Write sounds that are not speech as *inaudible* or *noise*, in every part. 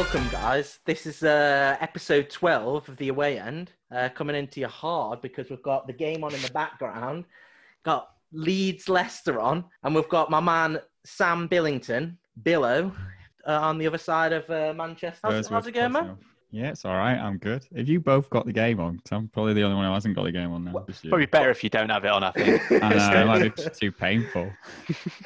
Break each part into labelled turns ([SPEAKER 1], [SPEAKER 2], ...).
[SPEAKER 1] welcome, guys. This is uh, episode 12 of the away end, uh, coming into your hard because we've got the game on in the background, got Leeds Leicester on, and we've got my man Sam Billington, Billow, uh, on the other side of uh, Manchester. How's, how's it going, man?
[SPEAKER 2] Yeah, it's all right. I'm good. If you both got the game on, 'cause I'm probably the only one who hasn't got the game on now. this year.
[SPEAKER 3] Probably better if you don't have it on, I think.
[SPEAKER 2] I know, it might be *laughs* too painful.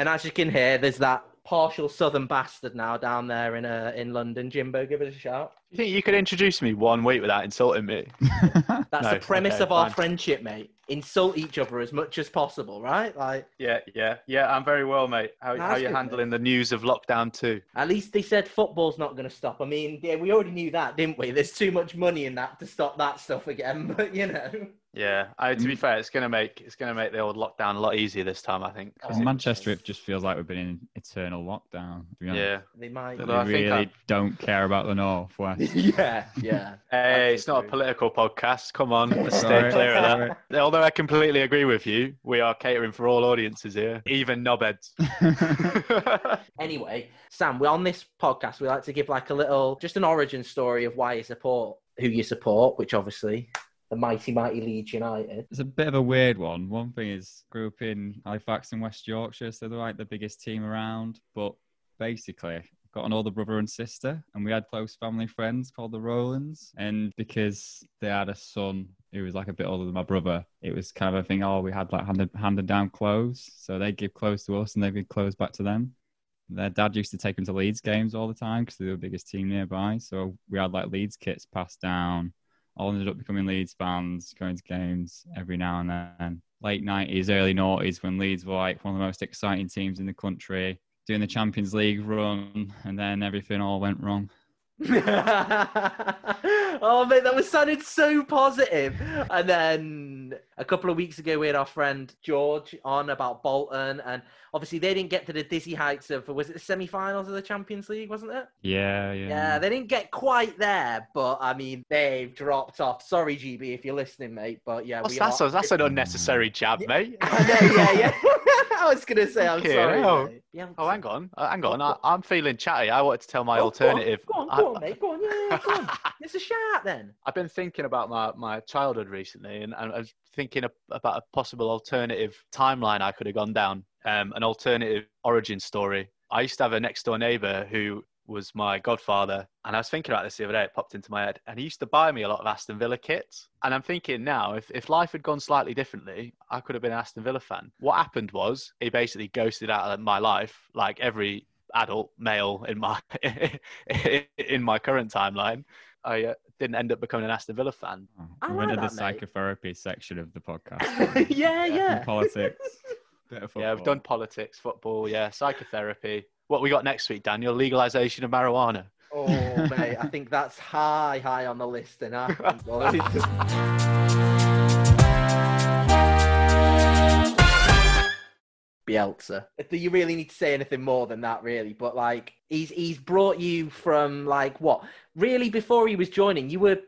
[SPEAKER 1] And as you can hear, there's that partial southern bastard now down there in uh, in London. Jimbo, give us a shout.
[SPEAKER 3] You think you could introduce me one week without insulting me? *laughs*
[SPEAKER 1] That's
[SPEAKER 3] No,
[SPEAKER 1] the premise
[SPEAKER 3] okay,
[SPEAKER 1] of our
[SPEAKER 3] fine.
[SPEAKER 1] friendship, mate. Insult each other as much as possible, right? Like,
[SPEAKER 3] Yeah, yeah, yeah. I'm very well, mate. How, how
[SPEAKER 1] That's
[SPEAKER 3] you
[SPEAKER 1] good,
[SPEAKER 3] handling the news of lockdown too?
[SPEAKER 1] at least they said football's not going to stop. I mean, yeah, we already knew that, didn't we? There's too much money in that to stop that stuff again. *laughs* But you know,
[SPEAKER 3] Yeah. I, to be fair, it's gonna make it's gonna make the old lockdown a lot easier this time. I think.
[SPEAKER 1] Oh,
[SPEAKER 2] Because Manchester, it just feels like we've been in eternal lockdown. To be honest.
[SPEAKER 3] Yeah.
[SPEAKER 1] they might.
[SPEAKER 3] But
[SPEAKER 2] We
[SPEAKER 3] I think
[SPEAKER 2] really
[SPEAKER 3] I-
[SPEAKER 2] don't care about the North West. *laughs*
[SPEAKER 1] yeah, yeah.
[SPEAKER 3] Hey, it's not a political podcast. Come on, *laughs* let's stay
[SPEAKER 2] Sorry,
[SPEAKER 3] clear of
[SPEAKER 2] sorry.
[SPEAKER 3] that. Although I completely agree with you, we are catering for all audiences here, even knobheads. *laughs*
[SPEAKER 1] Anyway, Sam, we're on this podcast. We like to give like a little, just an origin story of why you support who you support, which obviously the mighty, mighty Leeds United.
[SPEAKER 2] It's a bit of a weird one. One thing is, grew up in Halifax in West Yorkshire, so they're like the biggest team around. But basically, I've got an older brother and sister, and we had close family friends called the Rowlands. And because they had a son who was like a bit older than my brother, it was kind of a thing. Oh, we had like handed handed down clothes, so they give clothes to us, and they give clothes back to them. Their dad used to take them to Leeds games all the time because they were the biggest team nearby. So we had like Leeds kits passed down all ended up becoming Leeds fans, going to games every now and then. Late 90s, early noughties, when Leeds were like one of the most exciting teams in the country, doing the Champions League run, and then everything all went wrong. *laughs*
[SPEAKER 1] oh mate, that was sounded so positive. And then a couple of weeks ago, we had our friend George on about Bolton, and obviously they didn't get to the dizzy heights of was it the semi-finals of the Champions League, wasn't it?
[SPEAKER 2] Yeah, yeah.
[SPEAKER 1] Yeah, they didn't get quite there, but I mean they've dropped off. Sorry, GB, if you're listening, mate, but yeah,
[SPEAKER 3] What's
[SPEAKER 1] we
[SPEAKER 3] that?
[SPEAKER 1] are.
[SPEAKER 3] That's an unnecessary jab, mate. *laughs*
[SPEAKER 1] I know, yeah, yeah. *laughs* I was gonna say I'm
[SPEAKER 3] Fucking
[SPEAKER 1] sorry.
[SPEAKER 3] hell.
[SPEAKER 1] mate.
[SPEAKER 3] Oh, hang on, uh, hang on. I, I'm feeling chatty. I wanted to tell my
[SPEAKER 1] Go on,
[SPEAKER 3] alternative.
[SPEAKER 1] Go on, go on, mate. Go on, yeah, yeah, go on. *laughs* It's a shout then.
[SPEAKER 3] I've been thinking about my, my childhood recently, and, and I was thinking about a possible alternative timeline I could have gone down, um, an alternative origin story. I used to have a next door neighbour who was my godfather, and I was thinking about this the other day. It popped into my head, and he used to buy me a lot of Aston Villa kits. And I'm thinking now, if, if life had gone slightly differently, I could have been an Aston Villa fan. What happened was he basically ghosted out of my life, like every adult male in my *laughs* in my current timeline. I uh, didn't end up becoming an Aston Villa fan.
[SPEAKER 2] Oh,
[SPEAKER 1] I
[SPEAKER 2] we
[SPEAKER 1] like
[SPEAKER 2] went to the
[SPEAKER 1] mate.
[SPEAKER 2] psychotherapy section of the podcast. *laughs*
[SPEAKER 1] yeah,
[SPEAKER 3] Yeah.
[SPEAKER 1] yeah.
[SPEAKER 2] Politics. *laughs* Bit of
[SPEAKER 3] Yeah,
[SPEAKER 2] we've
[SPEAKER 3] done politics, football, yeah, psychotherapy. What we got next week, Daniel? Legalization of marijuana.
[SPEAKER 1] Oh, mate, I think that's high, high on the list, and I. *laughs* Bielsa. Do you really need to say anything more than that, really? But like, he's he's brought you from like what? Really, before he was joining, you were.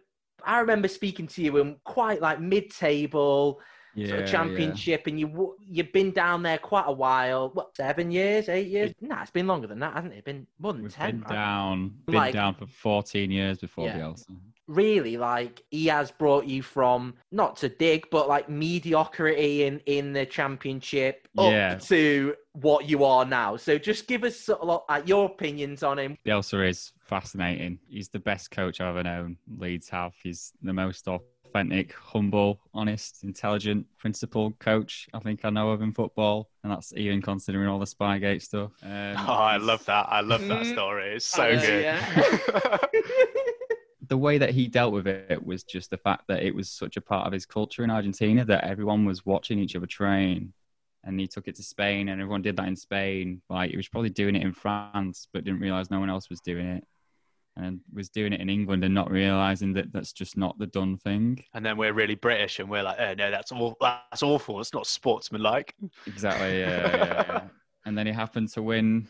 [SPEAKER 1] I remember speaking to you in quite like mid-table
[SPEAKER 2] yeah,
[SPEAKER 1] sort of
[SPEAKER 2] yeah.
[SPEAKER 1] championship, and you you've been down there quite a while. What, seven years, eight years? Nah, it's been longer than that, hasn't it? It's been more than ten.
[SPEAKER 2] been down, been
[SPEAKER 1] Like-
[SPEAKER 2] down for 14 years before
[SPEAKER 1] Yeah.
[SPEAKER 2] Bielsa.
[SPEAKER 1] really like he has brought you from not to dig but like mediocrity in in the championship up
[SPEAKER 2] Yeah.
[SPEAKER 1] to what you are now so just give us sort of like, your opinions on him
[SPEAKER 2] Bielsa is fascinating. He's the best coach I've ever known. Leeds have. He's the most authentic, humble, honest, intelligent, principled coach I think I know of in football, and that's even considering all the Spygate stuff. Um, *laughs*
[SPEAKER 3] Oh, I love that. I love that
[SPEAKER 1] Mm.
[SPEAKER 3] story. It's so
[SPEAKER 1] Uh,
[SPEAKER 3] good.
[SPEAKER 1] yeah. *laughs*
[SPEAKER 2] the way that he dealt with it was just the fact that it was such a part of his culture in Argentina that everyone was watching each other train. And he took it to Spain, and everyone did that in Spain. Like he was probably doing it in France, but didn't realize no one else was doing it, and was doing it in England and not realizing that that's just not the done thing.
[SPEAKER 3] and then we're really British, and we're like, oh no, that's all. That's awful. It's not sportsmanlike.
[SPEAKER 2] Exactly. Yeah, yeah, yeah. *laughs* And then he happened to win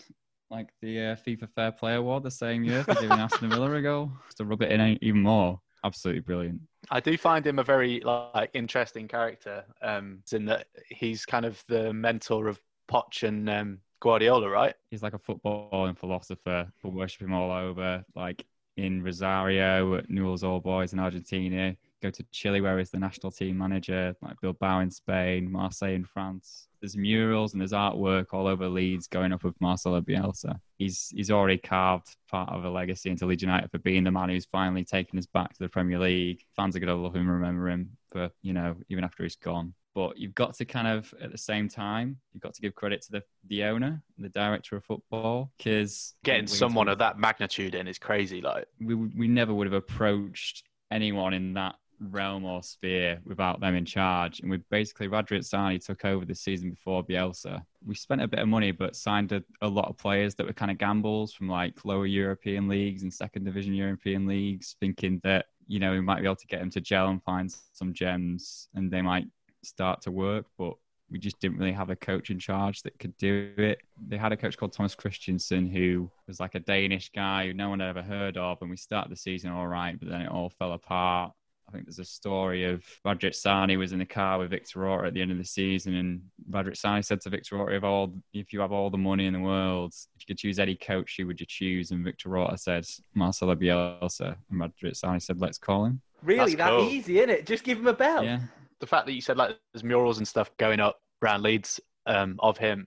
[SPEAKER 2] like the uh, FIFA Fair Play Award the same year for giving Aston *laughs* Villa a goal. To rub it in even more. Absolutely brilliant.
[SPEAKER 3] I do find him a very like interesting character. Um, in that he's kind of the mentor of Poch and um, Guardiola, right?
[SPEAKER 2] he's like a football and philosopher. People worship him all over. Like in Rosario at Newell's Old Boys in Argentina. Go to Chile, where he's the national team manager, like Bilbao in Spain, Marseille in France. There's murals and there's artwork all over Leeds going up with Marcelo Bielsa. He's he's already carved part of a legacy into Leeds United for being the man who's finally taken us back to the Premier League. Fans are going to love him, remember him for you know even after he's gone but you've got to kind of at the same time you've got to give credit to the the owner the director of football because
[SPEAKER 3] getting someone of that magnitude in is crazy like.
[SPEAKER 2] We, we never would have approached anyone in that realm or sphere without them in charge and we basically Radrizzani took over the season before Bielsa. We spent a bit of money but signed a, a lot of players that were kind of gambles from like lower European leagues and second division European leagues thinking that you know we might be able to get them to gel and find some gems and they might start to work, but we just didn't really have a coach in charge that could do it. They had a coach called Thomas Christiansen who was like a Danish guy who no one had ever heard of, and we started the season all right, but then it all fell apart. I think there's a story of Radrizzani was in the car with Victor Orta at the end of the season, and Radrizzani said to Victor Orta, if, all, if you have all the money in the world, if you could choose any coach, who would you choose? And Victor Orta said, Marcelo Bielsa. And Radrizzani said, let's call him.
[SPEAKER 1] Really,
[SPEAKER 3] That's
[SPEAKER 1] that
[SPEAKER 3] cool.
[SPEAKER 1] easy, isn't it? Just give him a bell.
[SPEAKER 2] Yeah.
[SPEAKER 3] The fact that you said like there's murals and stuff going up around Leeds um, of him.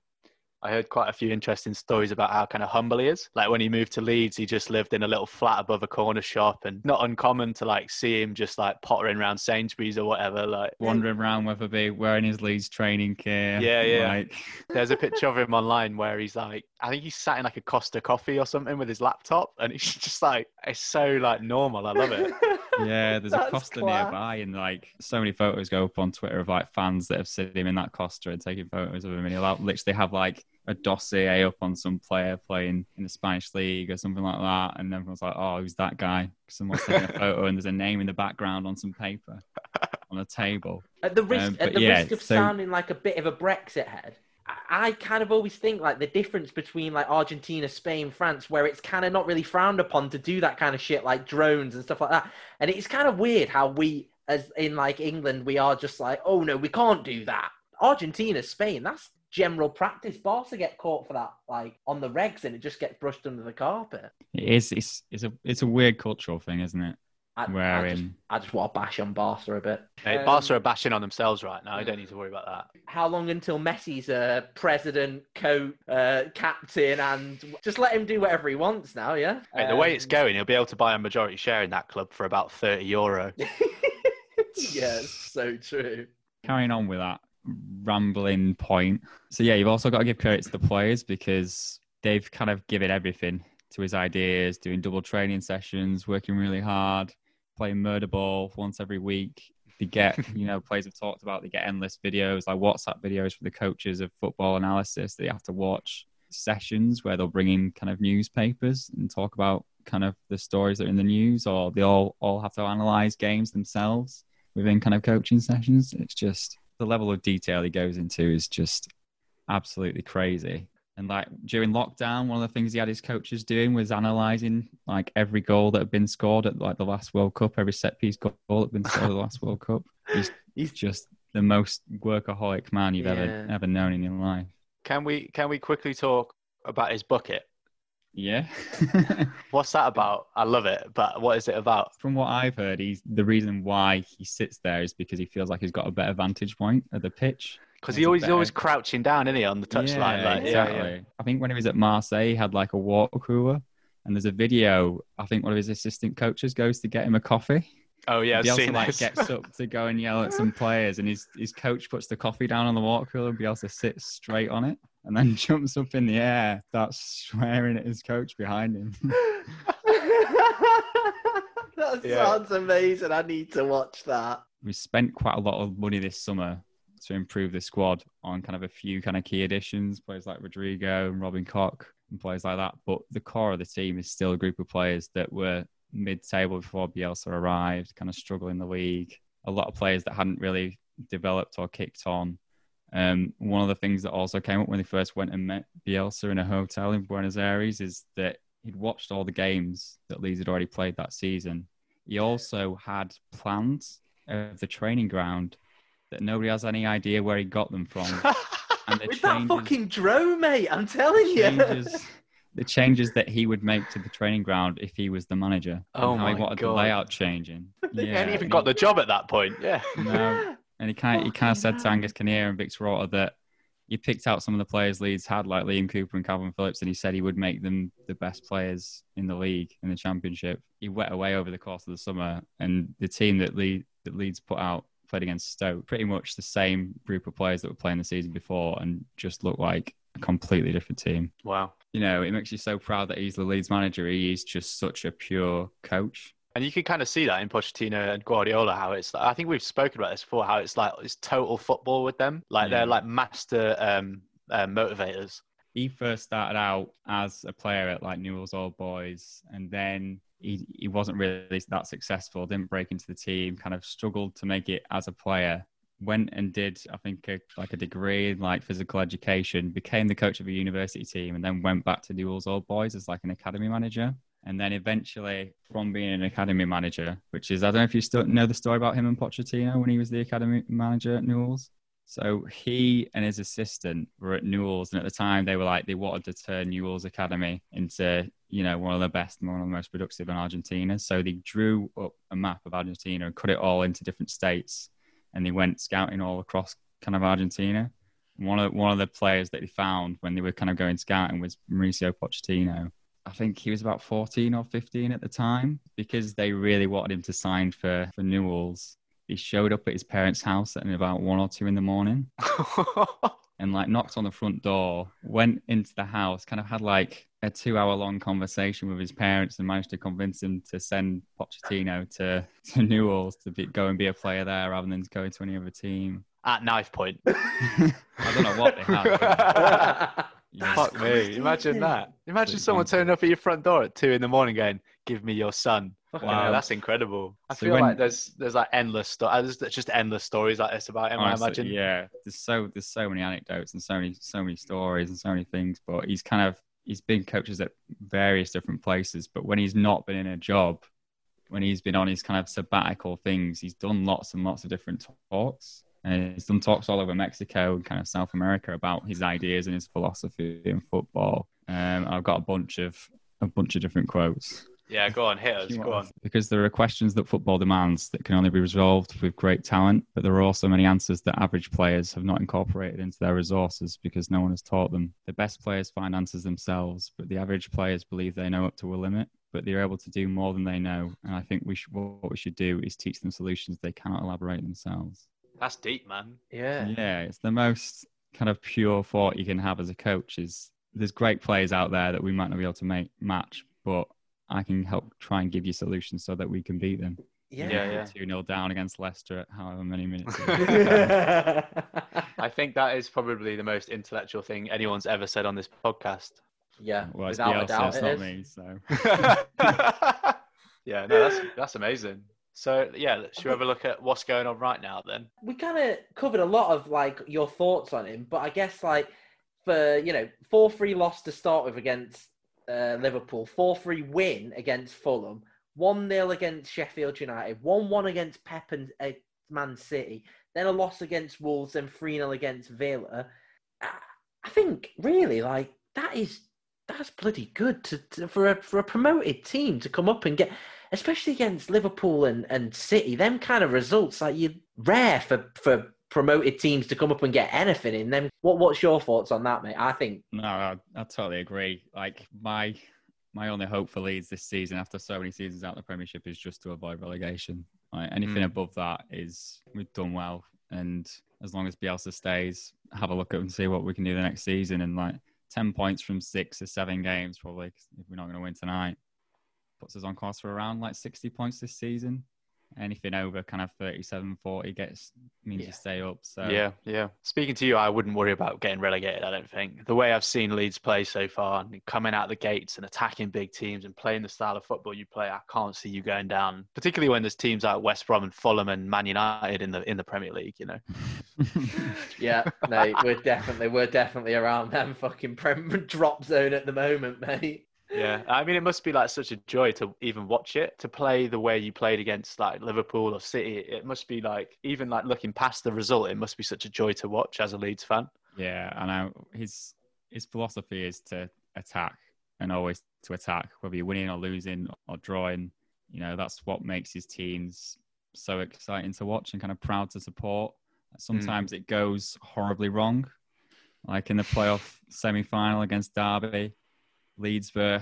[SPEAKER 3] I heard quite a few interesting stories about how kind of humble he is. Like when he moved to Leeds, he just lived in a little flat above a corner shop, and not uncommon to like see him just like pottering around Sainsbury's or whatever. Like
[SPEAKER 2] Wandering around Wetherby wearing his Leeds training gear.
[SPEAKER 3] Yeah, yeah.
[SPEAKER 2] Like, *laughs*
[SPEAKER 3] there's a picture of him online where he's like, I think he's sat in like a Costa coffee or something with his laptop, and he's *laughs* just like, it's so like normal. I love it. *laughs*
[SPEAKER 2] Yeah, there's a Costa
[SPEAKER 1] class.
[SPEAKER 2] nearby, and like so many photos go up on Twitter of like fans that have seen him in that Costa and taking photos of him, and he'll out- literally have like a dossier up on some player playing in the Spanish league or something like that, and everyone's like, "Oh, who's that guy?" Someone's taking a photo, and there's a name in the background on some paper on a table.
[SPEAKER 1] At the risk,
[SPEAKER 2] Um,
[SPEAKER 1] at the
[SPEAKER 2] yeah,
[SPEAKER 1] risk of
[SPEAKER 2] so-
[SPEAKER 1] sounding like a bit of a Brexit head, I, kind of always think like the difference between like Argentina, Spain, France, where it's kind of not really frowned upon to do that kind of shit like drones and stuff like that. And it's kind of weird how we, as in like England, we are just like, oh no, we can't do that. Argentina, Spain, that's general practice. Barca get caught for that like on the regs, and it just gets brushed under the carpet.
[SPEAKER 2] It is. It's, it's a it's a weird cultural thing, isn't it?
[SPEAKER 1] I, I just, I just want to bash on Barca a bit.
[SPEAKER 3] Hey,
[SPEAKER 1] Um,
[SPEAKER 3] Barca are bashing on themselves right now. You don't need to worry about that.
[SPEAKER 1] how long until Messi's uh, president, coach, uh, captain, and just let him do whatever he wants now? Yeah.
[SPEAKER 3] Hey, the way it's
[SPEAKER 1] Um,
[SPEAKER 3] going, he'll be able to buy a majority share in that club for about 30 euro. *laughs*
[SPEAKER 1] yeah, it's so true.
[SPEAKER 2] carrying on with that rambling point. So yeah, you've also got to give credit to the players because they've kind of given everything to his ideas, doing double training sessions, working really hard, playing murder ball once every week. They get, *laughs* you know, players have talked about they get endless videos, like WhatsApp videos for the coaches of football analysis that you have to watch sessions where they'll bring in kind of newspapers and talk about kind of the stories that are in the news or they all all have to analyze games themselves within kind of coaching sessions. It's just the level of detail he goes into is just absolutely crazy. And like during lockdown, one of the things he had his coaches doing was analysing like every goal that had been scored at like the last World Cup, every set piece goal that had been scored at the last World Cup. He's, *laughs* he's just the most workaholic man you've ever
[SPEAKER 1] Yeah.
[SPEAKER 2] ever known in your life.
[SPEAKER 3] Can we can we quickly talk about his bucket?
[SPEAKER 2] Yeah. *laughs*
[SPEAKER 3] What's that about? I love it, but what is it about?
[SPEAKER 2] From what I've heard, he's the reason why he sits there is because he feels like he's got a better vantage point at the pitch.
[SPEAKER 3] Because he always he's always crouching down, isn't he, on the touchline?
[SPEAKER 2] Yeah,
[SPEAKER 3] like, yeah,
[SPEAKER 2] exactly.
[SPEAKER 3] yeah.
[SPEAKER 2] I think when he was at Marseille, he had like a water cooler, and there's a video. I think one of his assistant coaches goes to get him a coffee.
[SPEAKER 3] Oh yeah, I've
[SPEAKER 2] Bielsa
[SPEAKER 3] seen
[SPEAKER 2] like
[SPEAKER 3] this.
[SPEAKER 2] gets up to go and yell at some players, and his his coach puts the coffee down on the water cooler, and Bielsa sits straight on it, and then *laughs* jumps up in the air, starts swearing at his coach behind him. *laughs*
[SPEAKER 1] that
[SPEAKER 3] Yeah.
[SPEAKER 1] sounds amazing. I need to watch that.
[SPEAKER 2] we spent quite a lot of money this summer to improve the squad on kind of a few kind of key additions, players like Rodrigo and Robin Koch and players like that. But the core of the team is still a group of players that were mid-table before Bielsa arrived, kind of struggling in the league. A lot of players that hadn't really developed or kicked on. Um, one of the things that also came up when they first went and met Bielsa in a hotel in Buenos Aires is that he'd watched all the games that Leeds had already played that season. He also had plans of the training ground that nobody has any idea where he got them from. *laughs* And the
[SPEAKER 1] With that fucking drone, mate, I'm telling you.
[SPEAKER 2] changes, the changes that he would make to the training ground if he was the manager.
[SPEAKER 3] Oh
[SPEAKER 2] and how he
[SPEAKER 3] my
[SPEAKER 2] wanted
[SPEAKER 3] God.
[SPEAKER 2] the layout changing. *laughs*
[SPEAKER 3] He
[SPEAKER 2] Yeah,
[SPEAKER 3] hadn't even
[SPEAKER 2] and
[SPEAKER 3] got the job at that point. Yeah.
[SPEAKER 2] No. And he kind of, he kind of said to. Angus Kinnear and Victor Orta that he picked out some of the players Leeds had, like Liam Cooper and Kalvin Phillips, and he said he would make them the best players in the league in the championship. He went away over the course of the summer, and the team that, Le- that Leeds put out played against Stoke, pretty much the same group of players that were playing the season before, and just looked like a completely different team.
[SPEAKER 3] Wow.
[SPEAKER 2] You know, it makes you so proud that he's the Leeds manager. He is just such a pure coach.
[SPEAKER 3] And you can kind of see that in Pochettino and Guardiola, how it's like, I think we've spoken about this before, how it's like, it's total football with them. Like
[SPEAKER 2] Yeah.
[SPEAKER 3] they're like master um, uh, motivators.
[SPEAKER 2] he first started out as a player at like Newell's Old Boys, and then he he wasn't really that successful. Didn't break into the team. Kind of struggled to make it as a player. Went and did I think a, like a degree in like physical education. Became the coach of a university team, and then went back to Newell's Old Boys as like an academy manager. And then eventually, from being an academy manager, which is I don't know if you still know the story about him and Pochettino when he was the academy manager at Newell's. So he and his assistant were at Newell's, and at the time they were like they wanted to turn Newell's Academy into you know one of the best and one of the most productive in Argentina. So they drew up a map of Argentina and cut it all into different states, and they went scouting all across kind of Argentina. One of one of the players that they found when they were kind of going scouting was Mauricio Pochettino. I think he was about 14 or 15 at the time because they really wanted him to sign for for Newell's he showed up at his parents' house at about one or two in the morning *laughs* and like knocked on the front door, went into the house, kind of had like a two hour long conversation with his parents and managed to convince him to send Pochettino to, *laughs* to Newell's to be, go and be a player there rather than go to any other team.
[SPEAKER 3] Ah, at knife point. *laughs*
[SPEAKER 2] I don't know what they had. but, *laughs* yeah.
[SPEAKER 3] Fuck me. Imagine that. Imagine someone turning up at your front door at two in the morning going, give me your son.
[SPEAKER 1] Fucking
[SPEAKER 3] Wow,
[SPEAKER 1] hell.
[SPEAKER 3] that's incredible. I
[SPEAKER 2] So
[SPEAKER 3] feel
[SPEAKER 2] when-
[SPEAKER 3] like there's there's like endless stories. There's just endless stories like this about him. I imagine.
[SPEAKER 2] Yeah, there's so there's so many anecdotes and so many so many stories and so many things. But he's kind of he's been coaches at various different places. But when he's not been in a job, when he's been on his kind of sabbatical things, he's done lots and lots of different talks. And he's done talks all over Mexico and kind of South America about his ideas and his philosophy in football. Um, I've got a bunch of a bunch of different quotes.
[SPEAKER 3] Yeah, go on, hit us. Go on.
[SPEAKER 2] Because there are questions that football demands that can only be resolved with great talent, but there are also many answers that average players have not incorporated into their resources because no one has taught them. The best players find answers themselves, but the average players believe they know up to a limit, but they're able to do more than they know. And I think we should, what we should do is teach them solutions they cannot elaborate themselves.
[SPEAKER 3] That's deep, man.
[SPEAKER 1] yeah.
[SPEAKER 2] Yeah, it's the most kind of pure thought you can have as a coach is there's great players out there that we might not be able to make match, but I can help try and give you solutions so that we can beat them.
[SPEAKER 1] Yeah.
[SPEAKER 3] Yeah, yeah.
[SPEAKER 2] 2 0 down against Leicester at however many minutes. *laughs*
[SPEAKER 3] I think that is probably the most intellectual thing anyone's ever said on this podcast.
[SPEAKER 1] yeah.
[SPEAKER 2] well, it's
[SPEAKER 1] Without a doubt,
[SPEAKER 2] it's not
[SPEAKER 1] is.
[SPEAKER 2] me. So *laughs*
[SPEAKER 3] yeah, no, that's that's amazing. So yeah, should we have a look at what's going on right now then?
[SPEAKER 1] we kind of covered a lot of like your thoughts on him, but I guess like for you know four three loss to start with against uh, Liverpool, four three win against Fulham, one 0 against Sheffield United, one one against Pep and uh, Man City, then a loss against Wolves, then three 0 against Villa. I, I think really like that is that's bloody good to, to for a for a promoted team to come up and get especially against Liverpool and, and City, them kind of results like you rare for, for promoted teams to come up and get anything in them. What what's your thoughts on that, mate? I think
[SPEAKER 2] no, I, I totally agree. Like my my only hope for Leeds this season, after so many seasons out in the Premiership, is just to avoid relegation. Like anything
[SPEAKER 3] Mm.
[SPEAKER 2] above that is we've done well, and as long as Bielsa stays, have a look at and see what we can do the next season. And like ten points from six or seven games, probably if we're not going to win tonight, puts us on course for around like sixty points this season. Anything over kind of 37, 40 gets means
[SPEAKER 1] Yeah.
[SPEAKER 2] you stay up. So
[SPEAKER 3] Yeah, yeah. Speaking to you, I wouldn't worry about getting relegated. I don't think the way I've seen Leeds play so far, and coming out the gates and attacking big teams and playing the style of football you play, I can't see you going down. Particularly when there's teams like West Brom and Fulham and Man United in the in the Premier League. You know. *laughs* *laughs*
[SPEAKER 1] yeah, mate, we're definitely we're definitely around them fucking prem *laughs* drop zone at the moment, mate.
[SPEAKER 3] Yeah, I mean, it must be like such a joy to even watch it, to play the way you played against like Liverpool or City. It must be like even like looking past the result, it must be such a joy to watch as a Leeds fan.
[SPEAKER 2] Yeah, and I his his philosophy is to attack and always to attack, whether you're winning or losing or drawing. You know, that's what makes his teams so exciting to watch and kind of proud to support. Sometimes mm. it goes horribly wrong, like in the playoff semi final against Derby. Leeds were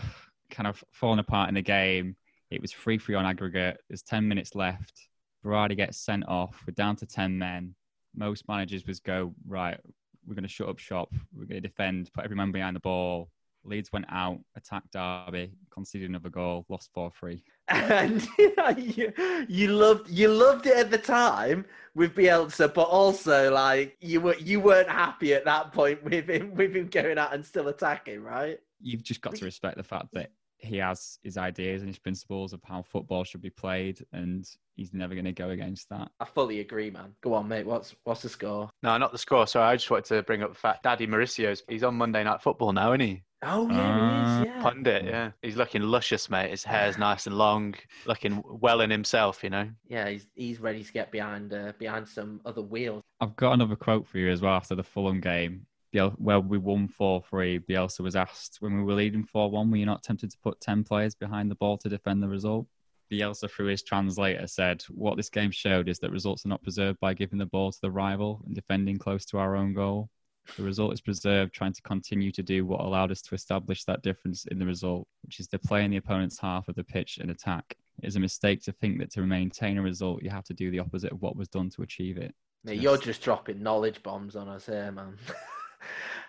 [SPEAKER 2] kind of falling apart in the game. It was 3 3 on aggregate. There's 10 minutes left. Berardi gets sent off. We're down to 10 men. Most managers would go, right, we're going to shut up shop. We're going to defend, put every man behind the ball. Leeds went out, attacked Derby, conceded another goal, lost four three.
[SPEAKER 1] And *laughs* you, you loved you loved it at the time with Bielsa, but also like you were you weren't happy at that point with him with him going out and still attacking, right?
[SPEAKER 2] You've just got to respect the fact that he has his ideas and his principles of how football should be played, and he's never going to go against that.
[SPEAKER 1] I fully agree, man. Go on, mate. What's what's the score?
[SPEAKER 3] No, not the score. Sorry, I just wanted to bring up the fact Daddy Mauricio's he's on Monday Night Football now, isn't he?
[SPEAKER 1] Oh yeah, uh, he is. Yeah.
[SPEAKER 3] Pundit, yeah. He's looking luscious, mate. His hair's *sighs* nice and long, looking well in himself, you know.
[SPEAKER 1] Yeah, he's he's ready to get behind uh, behind some other wheels.
[SPEAKER 2] I've got another quote for you as well after the Fulham game. Biel- well, we won 4 3. Bielsa was asked when we were leading 4 1, were you not tempted to put 10 players behind the ball to defend the result? Bielsa, through his translator, said, What this game showed is that results are not preserved by giving the ball to the rival and defending close to our own goal. The result is preserved trying to continue to do what allowed us to establish that difference in the result, which is to play in the opponent's half of the pitch and attack. It is a mistake to think that to maintain a result, you have to do the opposite of what was done to achieve it.
[SPEAKER 1] Mate, you're just dropping knowledge bombs on us here, man. *laughs*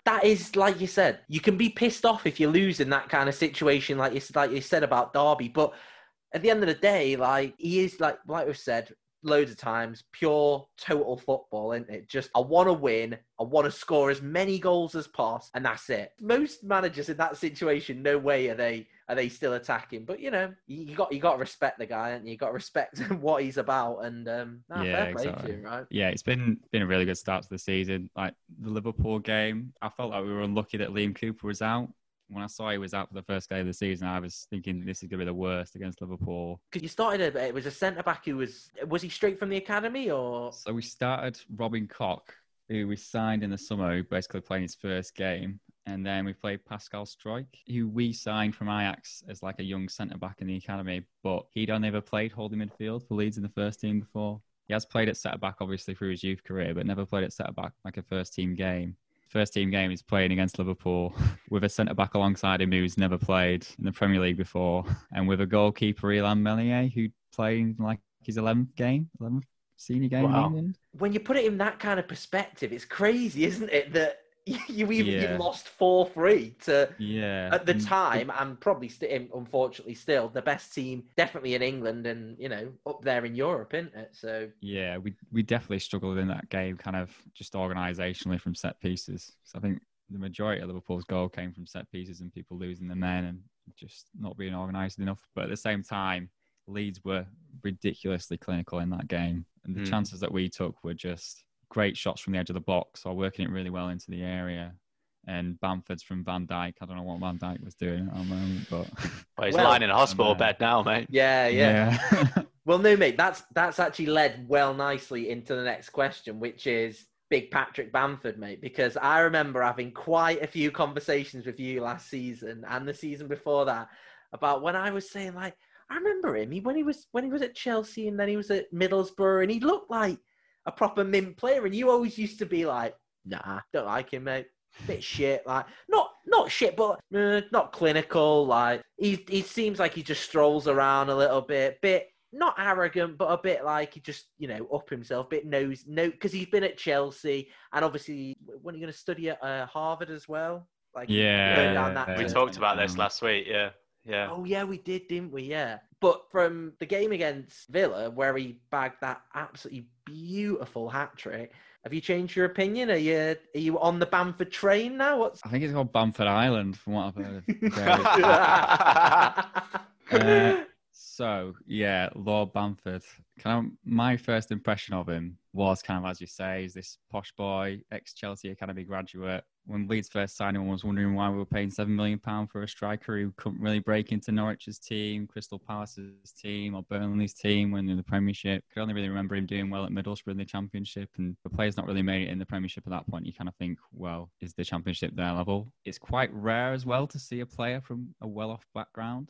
[SPEAKER 1] that is like you said. You can be pissed off if you lose in that kind of situation, like you like you said about Derby. But at the end of the day, like he is like like we've said loads of times, pure total football, isn't it? Just I want to win, I want to score as many goals as possible, and that's it. Most managers in that situation, no way are they are they still attacking? But you know, you, got you got to respect the guy, and you? you got to respect *laughs* what he's about. And um, nah, yeah, exactly. You, right?
[SPEAKER 2] Yeah, it's been been a really good start to the season. Like the Liverpool game, I felt like we were unlucky that Liam Cooper was out. When I saw he was out for the first game of the season, I was thinking this is going to be the worst against Liverpool.
[SPEAKER 1] Because you started a, it was a centre back who was was he straight from the academy or?
[SPEAKER 2] So we started Robin Koch, who we signed in the summer, who basically playing his first game, and then we played Pascal Struijk, who we signed from Ajax as like a young centre back in the academy, but he'd only ever played holding midfield for Leeds in the first team before. He has played at centre back obviously through his youth career, but never played at centre back like a first team game. First team game is playing against Liverpool *laughs* with a centre back alongside him who's never played in the Premier League before, and with a goalkeeper Illan Meslier who played like his 11th game, 11th senior game wow. in England.
[SPEAKER 1] When you put it in that kind of perspective, it's crazy, isn't it? That *laughs* you even yeah. you lost four three to
[SPEAKER 2] yeah
[SPEAKER 1] at the time and probably st- unfortunately still the best team definitely in England and you know up there in Europe isn't it so
[SPEAKER 2] yeah we we definitely struggled in that game kind of just organisationally from set pieces so I think the majority of Liverpool's goal came from set pieces and people losing the men and just not being organised enough but at the same time Leeds were ridiculously clinical in that game and the mm. chances that we took were just great shots from the edge of the box or working it really well into the area. And Bamford's from Van Dijk. I don't know what Van Dijk was doing at the moment, but *laughs*
[SPEAKER 3] well, he's well, lying in a hospital bed now, mate.
[SPEAKER 1] Yeah, yeah. yeah. *laughs* well, no, mate. That's that's actually led well nicely into the next question, which is big Patrick Bamford, mate. Because I remember having quite a few conversations with you last season and the season before that about when I was saying like, I remember him. He when he was when he was at Chelsea and then he was at Middlesbrough, and he looked like a proper mint player, and you always used to be like, nah, don't like him, mate. Bit shit, like not not shit, but uh, not clinical. Like he he seems like he just strolls around a little bit, bit not arrogant, but a bit like he just you know up himself, bit knows no because he's been at Chelsea and obviously when are you going to study at uh, Harvard as well?
[SPEAKER 2] Like yeah,
[SPEAKER 3] we talked about this last week. Yeah, yeah.
[SPEAKER 1] Oh yeah, we did, didn't we? Yeah. But from the game against Villa, where he bagged that absolutely beautiful hat trick, have you changed your opinion? Are you are you on the Bamford train now? What's
[SPEAKER 2] I think it's called Bamford Island, from what I've heard. *laughs* *laughs* uh, So yeah, Lord Bamford. Kind of my first impression of him was kind of as you say, is this posh boy, ex Chelsea academy graduate. When Leeds first signed him, I was wondering why we were paying seven million pound for a striker who couldn't really break into Norwich's team, Crystal Palace's team, or Burnley's team when in the Premiership. Could only really remember him doing well at Middlesbrough in the Championship, and the player's not really made it in the Premiership at that point. You kind of think, well, is the Championship their level? It's quite rare as well to see a player from a well-off background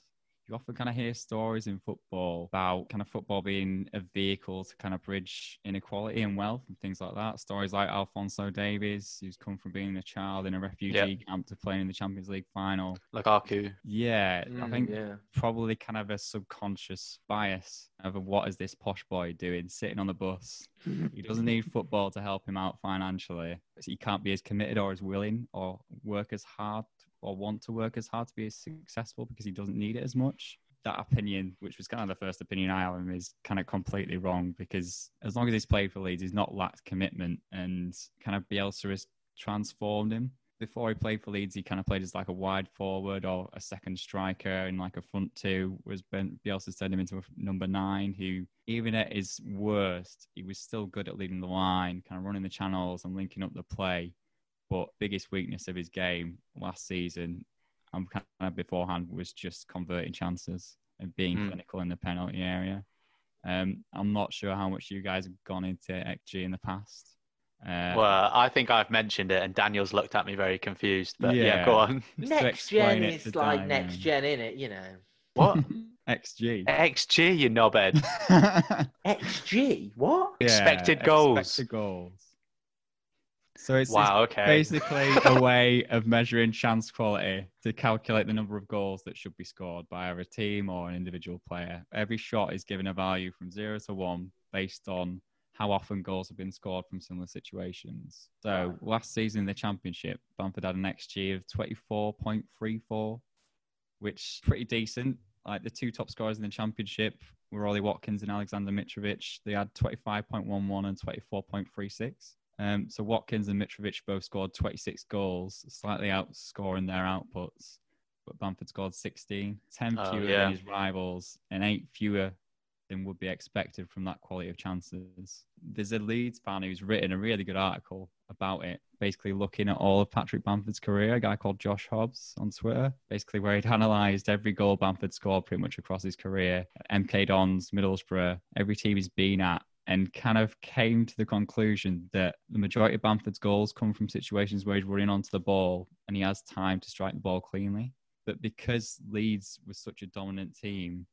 [SPEAKER 2] you often kind of hear stories in football about kind of football being a vehicle to kind of bridge inequality and wealth and things like that. Stories like Alphonso Davies, who's come from being a child in a refugee yep. camp to playing in the Champions League final.
[SPEAKER 3] Like Aku.
[SPEAKER 2] Yeah, mm, I think
[SPEAKER 1] yeah.
[SPEAKER 2] probably kind of a subconscious bias of what is this posh boy doing sitting on the bus. *laughs* he doesn't need football to help him out financially. He can't be as committed or as willing or work as hard or want to work as hard to be as successful because he doesn't need it as much. That opinion, which was kind of the first opinion I have him, is kind of completely wrong because as long as he's played for Leeds, he's not lacked commitment and kind of Bielsa has transformed him. Before he played for Leeds, he kind of played as like a wide forward or a second striker in like a front two. Was ben, Bielsa turned him into a number nine, who even at his worst, he was still good at leading the line, kind of running the channels and linking up the play. But biggest weakness of his game last season and kind of beforehand was just converting chances and being mm. clinical in the penalty area. Um, I'm not sure how much you guys have gone into XG in the past.
[SPEAKER 3] Uh, well, I think I've mentioned it, and Daniel's looked at me very confused. But yeah, yeah go on.
[SPEAKER 1] Next gen is like next gen, in it, you know.
[SPEAKER 3] What? *laughs*
[SPEAKER 2] XG.
[SPEAKER 3] XG, you knobhead. *laughs*
[SPEAKER 1] XG? What?
[SPEAKER 2] Yeah,
[SPEAKER 3] expected goals.
[SPEAKER 2] Expected goals. So it's,
[SPEAKER 3] wow,
[SPEAKER 2] it's
[SPEAKER 3] okay.
[SPEAKER 2] basically *laughs* a way of measuring chance quality to calculate the number of goals that should be scored by either a team or an individual player. Every shot is given a value from zero to one based on how often goals have been scored from similar situations. So last season in the championship, Bamford had an XG of 24.34, which is pretty decent. Like the two top scorers in the championship were Ollie Watkins and Alexander Mitrovic. They had 25.11 and 24.36. Um, so Watkins and Mitrovic both scored 26 goals, slightly outscoring their outputs. But Bamford scored 16, 10 fewer yeah. than his rivals, and eight fewer than would be expected from that quality of chances. There's a Leeds fan who's written a really good article about it, basically looking at all of Patrick Bamford's career, a guy called Josh Hobbs on Twitter, basically where he'd analysed every goal Bamford scored pretty much across his career. MK Dons, Middlesbrough, every team he's been at, and kind of came to the conclusion that the majority of Bamford's goals come from situations where he's running onto the ball and he has time to strike the ball cleanly. But because Leeds was such a dominant team,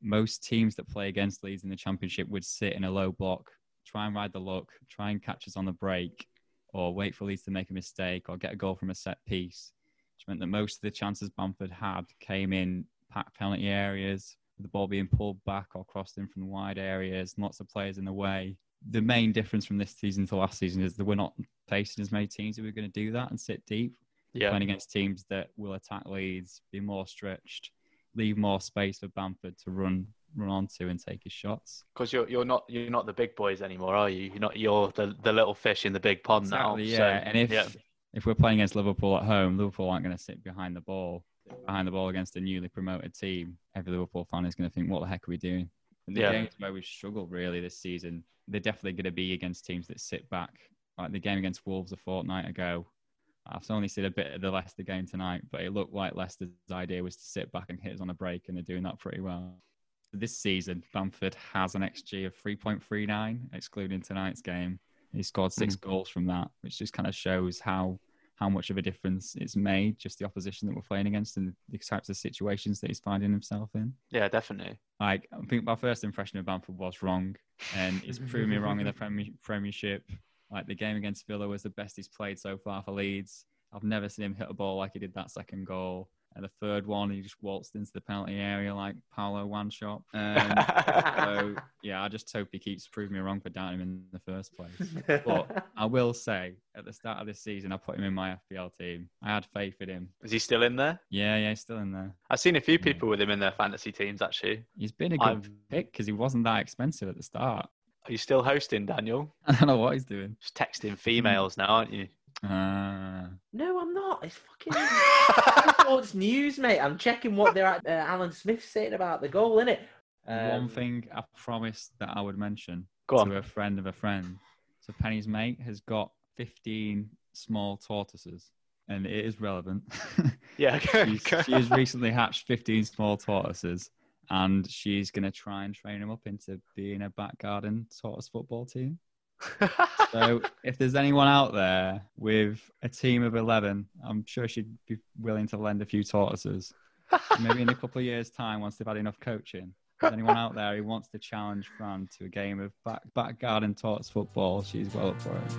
[SPEAKER 2] most teams that play against Leeds in the Championship would sit in a low block, try and ride the luck, try and catch us on the break, or wait for Leeds to make a mistake or get a goal from a set piece, which meant that most of the chances Bamford had came in packed penalty areas, the ball being pulled back or crossed in from wide areas, lots of players in the way. The main difference from this season to last season is that we're not facing as many teams we're going to do that and sit deep.
[SPEAKER 3] Yeah.
[SPEAKER 2] Playing against teams that will attack Leeds, be more stretched, leave more space for Bamford to run run onto and take his shots.
[SPEAKER 3] Because you're you're not you're not the big boys anymore, are you? You're not you're the, the little fish in the big pond
[SPEAKER 2] exactly,
[SPEAKER 3] now.
[SPEAKER 2] Yeah,
[SPEAKER 3] so,
[SPEAKER 2] and if
[SPEAKER 3] yeah.
[SPEAKER 2] if we're playing against Liverpool at home, Liverpool aren't going to sit behind the ball behind the ball against a newly promoted team, every Liverpool fan is going to think, "What the heck are we doing?" And the
[SPEAKER 3] yeah.
[SPEAKER 2] games where we've struggled really this season, they're definitely going to be against teams that sit back. Like the game against Wolves a fortnight ago, I've only seen a bit of the Leicester game tonight, but it looked like Leicester's idea was to sit back and hit us on a break, and they're doing that pretty well. This season, Bamford has an XG of 3.39, excluding tonight's game. He scored six mm. goals from that, which just kind of shows how how much of a difference it's made, just the opposition that we're playing against and the types of situations that he's finding himself in.
[SPEAKER 3] Yeah, definitely.
[SPEAKER 2] Like, I think my first impression of Bamford was wrong, and he's proved me wrong in the *laughs* Premiership. Like, the game against Villa was the best he's played so far for Leeds. I've never seen him hit a ball like he did that second goal. And the third one, he just waltzed into the penalty area like Paulo Wanchope. *laughs* Um, so, yeah, I just hope he keeps proving me wrong for doubting him in the first place. But I will say, at the start of this season, I put him in my FPL team. I had faith in him.
[SPEAKER 3] Is he still in there?
[SPEAKER 2] Yeah, yeah, he's still in there.
[SPEAKER 3] I've seen a few people yeah. with him in their fantasy teams, actually.
[SPEAKER 2] He's been a good I've... pick because he wasn't that expensive at the start.
[SPEAKER 3] Are you still hosting, Daniel? *laughs*
[SPEAKER 2] I don't know what he's doing.
[SPEAKER 3] Just texting females now, aren't you?
[SPEAKER 2] Uh,
[SPEAKER 1] No, I'm not. It's fucking *laughs* sports news, mate. I'm checking what they're at, uh, Alan Smith saying about the goal, innit?
[SPEAKER 2] One
[SPEAKER 1] Um,
[SPEAKER 2] thing I promised that I would mention
[SPEAKER 3] Go on.
[SPEAKER 2] to a friend of a friend. So Penny's mate has got 15 small tortoises, and it is relevant. *laughs*
[SPEAKER 3] Yeah.
[SPEAKER 2] she's, she has recently hatched 15 small tortoises, and she's going to try and train them up into being a back garden tortoise football team. So if there's anyone out there with a team of 11, I'm sure she'd be willing to lend a few tortoises. Maybe in a couple of years' time, once they've had enough coaching. If anyone out there who wants to challenge Fran to a game of back, back garden tortoise football, she's well up for it.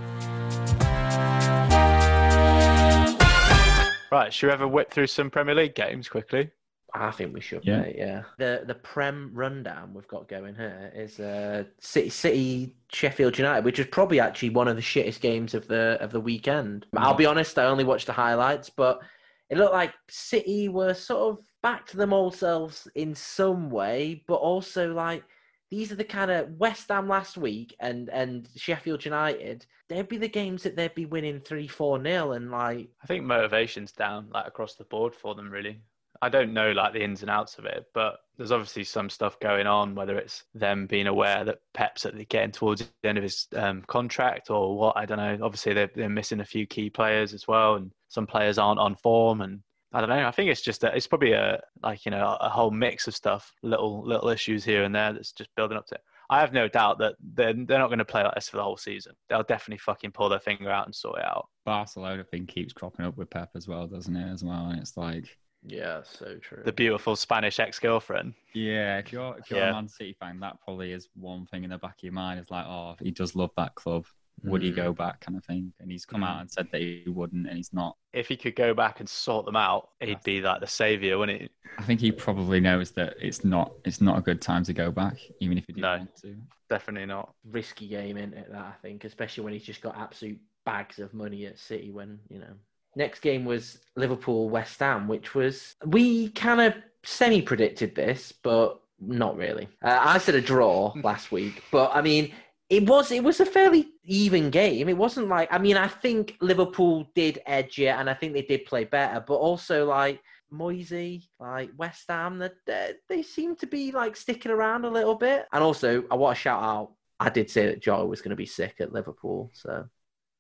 [SPEAKER 3] right. Should we ever whip through some Premier League games quickly?
[SPEAKER 1] I think we should,
[SPEAKER 2] Yeah.
[SPEAKER 1] mate, yeah. The the Prem rundown we've got going here is uh, City City Sheffield United, which is probably actually one of the shittest games of the of the weekend. I'll be honest, I only watched the highlights, but it looked like City were sort of back to them old selves in some way, but also like these are the kind of West Ham last week and and Sheffield United. They'd be the games that they'd be winning three four nil and like
[SPEAKER 3] I think motivation's down like across the board for them really. I don't know like the ins and outs of it, but there's obviously some stuff going on, whether it's them being aware that Pep's at the getting towards the end of his um, contract or what. I don't know. Obviously, they're, they're missing a few key players as well, and some players aren't on form. And I don't know. I think it's just a, it's probably a like you know a whole mix of stuff, little little issues here and there that's just building up to it. I have no doubt that they're they're not going to play like this for the whole season. They'll definitely fucking pull their finger out and sort it out.
[SPEAKER 2] Barcelona thing keeps cropping up with Pep as well, doesn't it? As well, and it's like,
[SPEAKER 1] yeah, so true.
[SPEAKER 3] The beautiful Spanish ex-girlfriend.
[SPEAKER 2] yeah, if you're if you're
[SPEAKER 3] Yeah.
[SPEAKER 2] a Man City fan, that probably is one thing in the back of your mind. Is like, oh, he does love that club. Would he
[SPEAKER 1] Mm.
[SPEAKER 2] go back, kind of thing? And he's come
[SPEAKER 3] Mm.
[SPEAKER 2] out and said that he wouldn't, and he's not.
[SPEAKER 3] If he could go back and sort them out, he'd be like the savior, wouldn't he?
[SPEAKER 2] I think he probably knows that it's not it's not a good time to go back, even if he did
[SPEAKER 3] No.
[SPEAKER 2] want to.
[SPEAKER 3] Definitely not.
[SPEAKER 1] risky game, isn't it? That I think, especially when he's just got absolute bags of money at City. When you know, next game was Liverpool West Ham, which was we kind of semi predicted this, but not really. Uh, I said a draw *laughs* last week, but I mean. It was it was a fairly even game. It wasn't like I mean I think Liverpool did edge it and I think they did play better, but also like Moyesy, like West Ham, that they, they seem to be like sticking around a little bit. And also, I want to shout out. I did say that Joe was going to be sick at Liverpool, so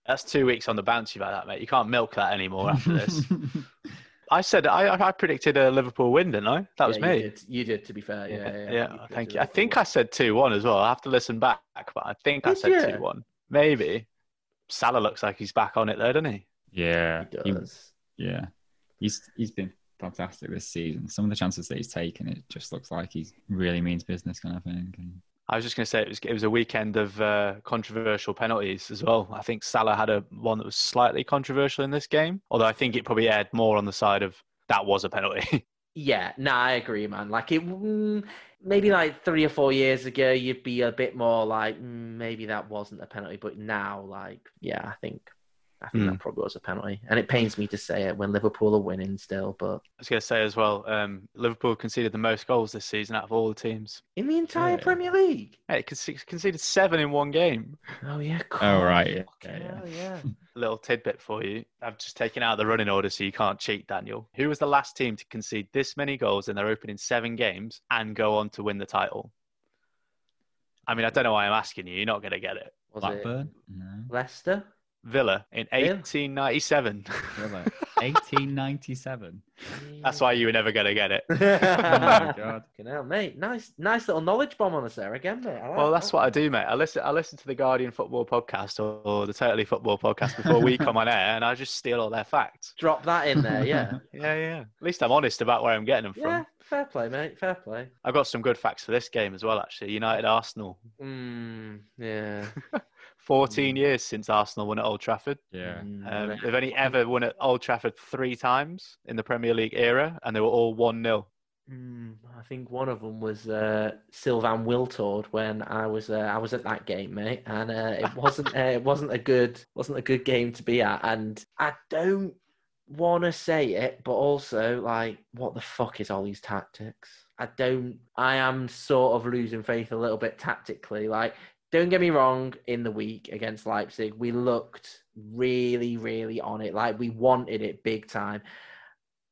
[SPEAKER 3] That's two weeks on the bounce you've had that, mate. You can't milk that anymore *laughs* after this. I said I, I predicted a Liverpool win, didn't I? That was
[SPEAKER 1] Yeah,
[SPEAKER 3] me.
[SPEAKER 1] You did, you did, to be fair. Yeah, yeah.
[SPEAKER 3] yeah,
[SPEAKER 1] You
[SPEAKER 3] thank you. I think I said two one as well. I have to listen back, but I think I said two one. Maybe. Salah looks like he's back on it there, doesn't he?
[SPEAKER 2] yeah,
[SPEAKER 1] He
[SPEAKER 2] he-
[SPEAKER 1] does.
[SPEAKER 2] yeah, he's he's been fantastic this season. Some of the chances that he's taken, it just looks like he really means business, kind of thing. And
[SPEAKER 3] I was just going to say it was it was a weekend of uh, controversial penalties as well. I think Salah had a one that was slightly controversial in this game, although I think it probably aired more on the side of that was a penalty. *laughs*
[SPEAKER 1] Yeah, no, I agree, man. Like it, mm, maybe like three or four years ago, you'd be a bit more like, mm, maybe that wasn't a penalty, but now, like, yeah, I think, I think
[SPEAKER 3] Mm.
[SPEAKER 1] that probably was a penalty. And it pains me to say it when Liverpool are winning still, but
[SPEAKER 3] I was going to say as well, um, Liverpool conceded the most goals this season out of all the teams.
[SPEAKER 1] in the entire
[SPEAKER 2] Yeah.
[SPEAKER 1] Premier League.
[SPEAKER 3] Hey, conceded seven in one game.
[SPEAKER 1] Oh yeah.
[SPEAKER 2] Oh, right, yeah,
[SPEAKER 1] fucking
[SPEAKER 2] yeah,
[SPEAKER 1] hell, yeah. *laughs*
[SPEAKER 3] A little tidbit for you. I've just taken out the running order so you can't cheat, Daniel. Who was the last team to concede this many goals in their opening seven games and go on to win the title? I mean, I don't know why I'm asking you. You're not going to get it.
[SPEAKER 1] Was
[SPEAKER 2] Blackburn, no,
[SPEAKER 1] it Leicester?
[SPEAKER 3] Villa in 1897.
[SPEAKER 2] Really? 1897. *laughs*
[SPEAKER 3] That's why you were never going to get it. *laughs*
[SPEAKER 2] Oh my *laughs* god.
[SPEAKER 1] Fucking hell, mate. Nice, nice little knowledge bomb on us there again, mate. Like
[SPEAKER 3] Well, that's
[SPEAKER 1] that.
[SPEAKER 3] what I do, mate. I listen. I listen to the Guardian Football Podcast or, or the Totally Football Podcast before we come on air, and I just steal all their facts.
[SPEAKER 1] Drop that in there, yeah.
[SPEAKER 3] Yeah, yeah. At least I'm honest about where I'm getting them from.
[SPEAKER 1] yeah, fair play, mate. Fair play.
[SPEAKER 3] I've got some good facts for this game as well. Actually, United Arsenal.
[SPEAKER 1] Mm, yeah.
[SPEAKER 3] 14 years since Arsenal won at Old Trafford.
[SPEAKER 2] Yeah.
[SPEAKER 1] Mm,
[SPEAKER 3] Um, they've only ever won at Old Trafford three times in the Premier League era, and they were all 1 0.
[SPEAKER 1] Mm, I think one of them was uh, Sylvain Wiltord when I was uh, I was at that game, mate, and uh, it wasn't uh, it wasn't a good wasn't a good game to be at, and I don't want to say it, but also like, what the fuck is all these tactics? I don't. I am sort of losing faith a little bit tactically. Like, don't get me wrong. In the week against Leipzig, we looked really, really on it. Like we wanted it big time.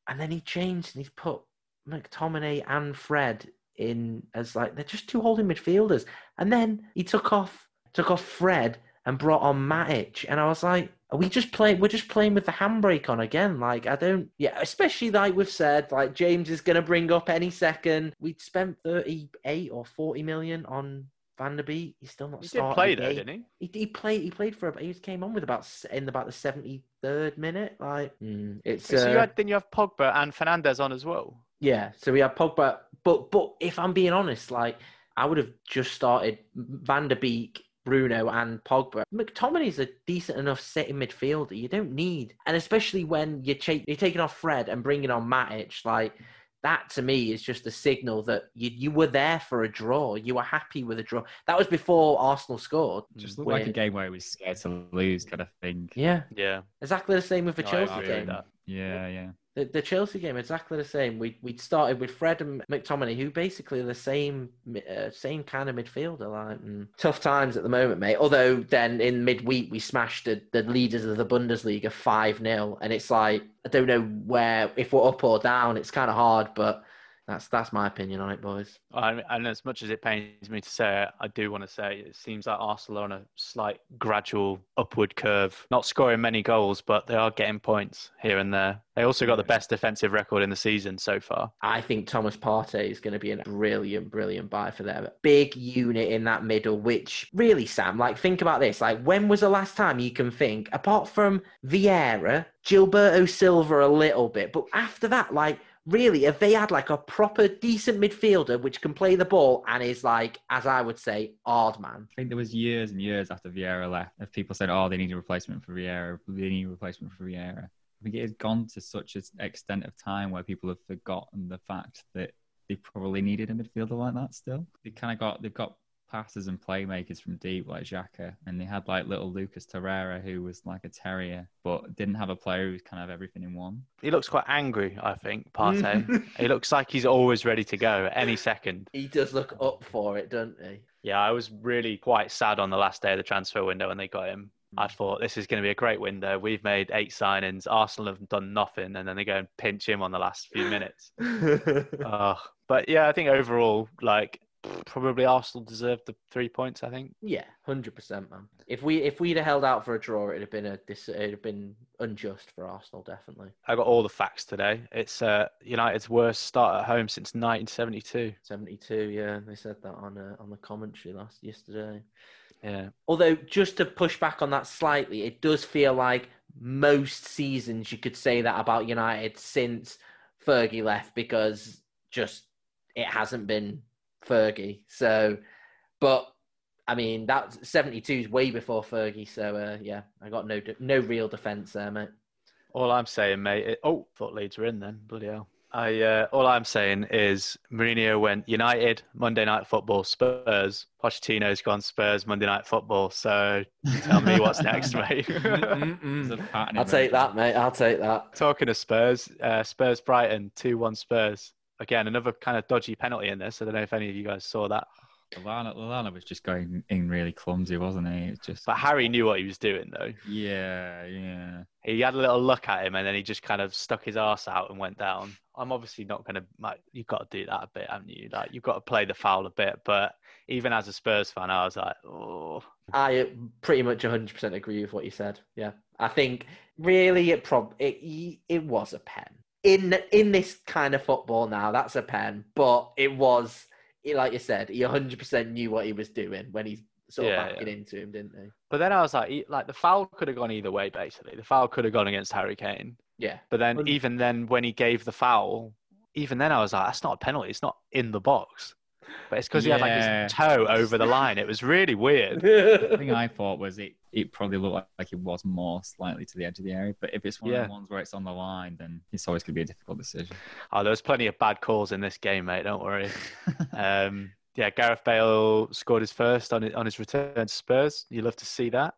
[SPEAKER 1] And then he changed and he's put McTominay and Fred in as like they're just two holding midfielders. And then he took off took off Fred and brought on Matic. And I was like, are we just playing we're just playing with the handbrake on again? Like I don't yeah, especially like we've said, like James is gonna bring up any second. We'd spent 38 or 40 million on Van der Beek, he's still not
[SPEAKER 3] He did play though, didn't he?
[SPEAKER 1] He, he played. He played for. He came on with about in about the seventy third minute. Like mm, it's.
[SPEAKER 3] so you
[SPEAKER 1] uh,
[SPEAKER 3] had, didn't you have Pogba and Fernandes on as well?
[SPEAKER 1] yeah. So we had Pogba, but but if I'm being honest, like I would have just started Van der Beek, Bruno, and Pogba. McTominay's a decent enough sitting midfielder. You don't need, and especially when you're cha- you're taking off Fred and bringing on Matic, like. That to me is just a signal that you, you were there for a draw. You were happy with a draw. That was before Arsenal scored.
[SPEAKER 2] Just looked like a game where he was scared to lose, kind of thing.
[SPEAKER 1] Yeah,
[SPEAKER 3] Yeah.
[SPEAKER 1] exactly the same with the
[SPEAKER 3] No,
[SPEAKER 1] Chelsea game.
[SPEAKER 3] that.
[SPEAKER 2] Yeah, yeah.
[SPEAKER 1] The, the Chelsea game, exactly the same. We we started with Fred and McTominay, who basically are the same uh, same kind of midfielder. Like tough times at the moment, mate. Although then in midweek we smashed the, the leaders of the Bundesliga five 0 and it's like I don't know where if we're up or down. It's kind of hard, but that's that's my opinion on it, boys.
[SPEAKER 3] I- And as much as it pains me to say it, I do want to say it seems like Arsenal are on a slight gradual upward curve. Not scoring many goals, but they are getting points here and there. They also got the best defensive record in the season so far.
[SPEAKER 1] I think Thomas Partey is going to be a brilliant, brilliant buy for them. Big unit in that middle, which really, Sam, like, think about this. Like, when was the last time you can think, apart from Vieira, Gilberto Silva a little bit, but after that, like, really, if they had like a proper, decent midfielder which can play the ball and is like, as I would say, hard man.
[SPEAKER 2] I think there was years and years after Vieira left of people said, "Oh, they need a replacement for Vieira. They need a replacement for Vieira." I think it has gone to such an extent of time where people have forgotten the fact that they probably needed a midfielder like that. Still, they kind of got they've got passers and playmakers from deep like Xhaka, and they had like little Lucas Torreira who was like a terrier, but didn't have a player who's kind of everything in one.
[SPEAKER 3] He looks quite angry, I think, Partey. *laughs* he looks like he's always ready to go any second.
[SPEAKER 1] He does look up for it, doesn't he?
[SPEAKER 3] Yeah, I was really quite sad on the last day of the transfer window when they got him. I mm. thought this is going to be a great window. We've made eight signings. Arsenal have done nothing, and then they go and pinch him on the last few minutes. *laughs* Oh, but yeah, I think overall, like probably Arsenal deserved the three points. I think.
[SPEAKER 1] Yeah, hundred percent, man. If we if we'd have held out for a draw, it'd have been a dis- it'd have been unjust for Arsenal, definitely.
[SPEAKER 3] I got all the facts today. It's uh, United's worst start at home since 1972.
[SPEAKER 1] Seventy two, yeah, they said that on uh, on the commentary last yesterday.
[SPEAKER 3] Yeah,
[SPEAKER 1] Although, just to push back on that slightly, it does feel like most seasons you could say that about United since Fergie left because just it hasn't been Fergie. So, but I mean that seventy two is way before Fergie. So uh, yeah, I got no de- no real defense there, mate.
[SPEAKER 3] all I'm saying, mate. It, oh, thought Leeds were in then. Bloody hell. I uh, all I'm saying is Mourinho went United Monday Night Football Spurs. Pochettino's gone Spurs Monday Night Football. So tell me what's next, *laughs* mate.
[SPEAKER 2] There's a pattern in
[SPEAKER 1] I'll take that, mate. I'll take that.
[SPEAKER 3] Talking of Spurs, uh, Spurs Brighton two one Spurs. Again, another kind of dodgy penalty in this. I don't know if any of you guys saw that.
[SPEAKER 2] Lallana, Lallana was just going in really clumsy, wasn't he? It's just
[SPEAKER 3] But Harry knew what he was doing, though.
[SPEAKER 2] yeah, yeah.
[SPEAKER 3] He had a little look at him and then he just kind of stuck his ass out and went down. I'm obviously not going to, like, you've got to do that a bit, haven't you? Like, you've got to play the foul a bit. But even as a Spurs fan, I was like, oh.
[SPEAKER 1] I uh, pretty much 100% agree with what you said. Yeah, I think really it prob it it was a pen in in this kind of football now. That's a pen, but it was like you said, he 100% knew what he was doing when he's sort of
[SPEAKER 3] Yeah,
[SPEAKER 1] backing into him, didn't he?
[SPEAKER 3] But then I was like, he- like the foul could have gone either way, basically. The foul could have gone against Harry Kane.
[SPEAKER 1] Yeah,
[SPEAKER 3] But then
[SPEAKER 1] Well-
[SPEAKER 3] even then, when he gave the foul, even then I was like, that's not a penalty. It's not in the box. But it's because he had like his toe over the line. It was really weird. *laughs*
[SPEAKER 2] The thing I thought was it, it probably looked like, like it was more slightly to the edge of the area. But if it's one
[SPEAKER 3] Yeah.
[SPEAKER 2] of the ones where it's on the line, then it's always going to be a difficult decision.
[SPEAKER 3] Oh, there was plenty of bad calls in this game, mate. Don't worry. *laughs* Um, yeah, Gareth Bale scored his first on his, on his return to Spurs. You love to see that.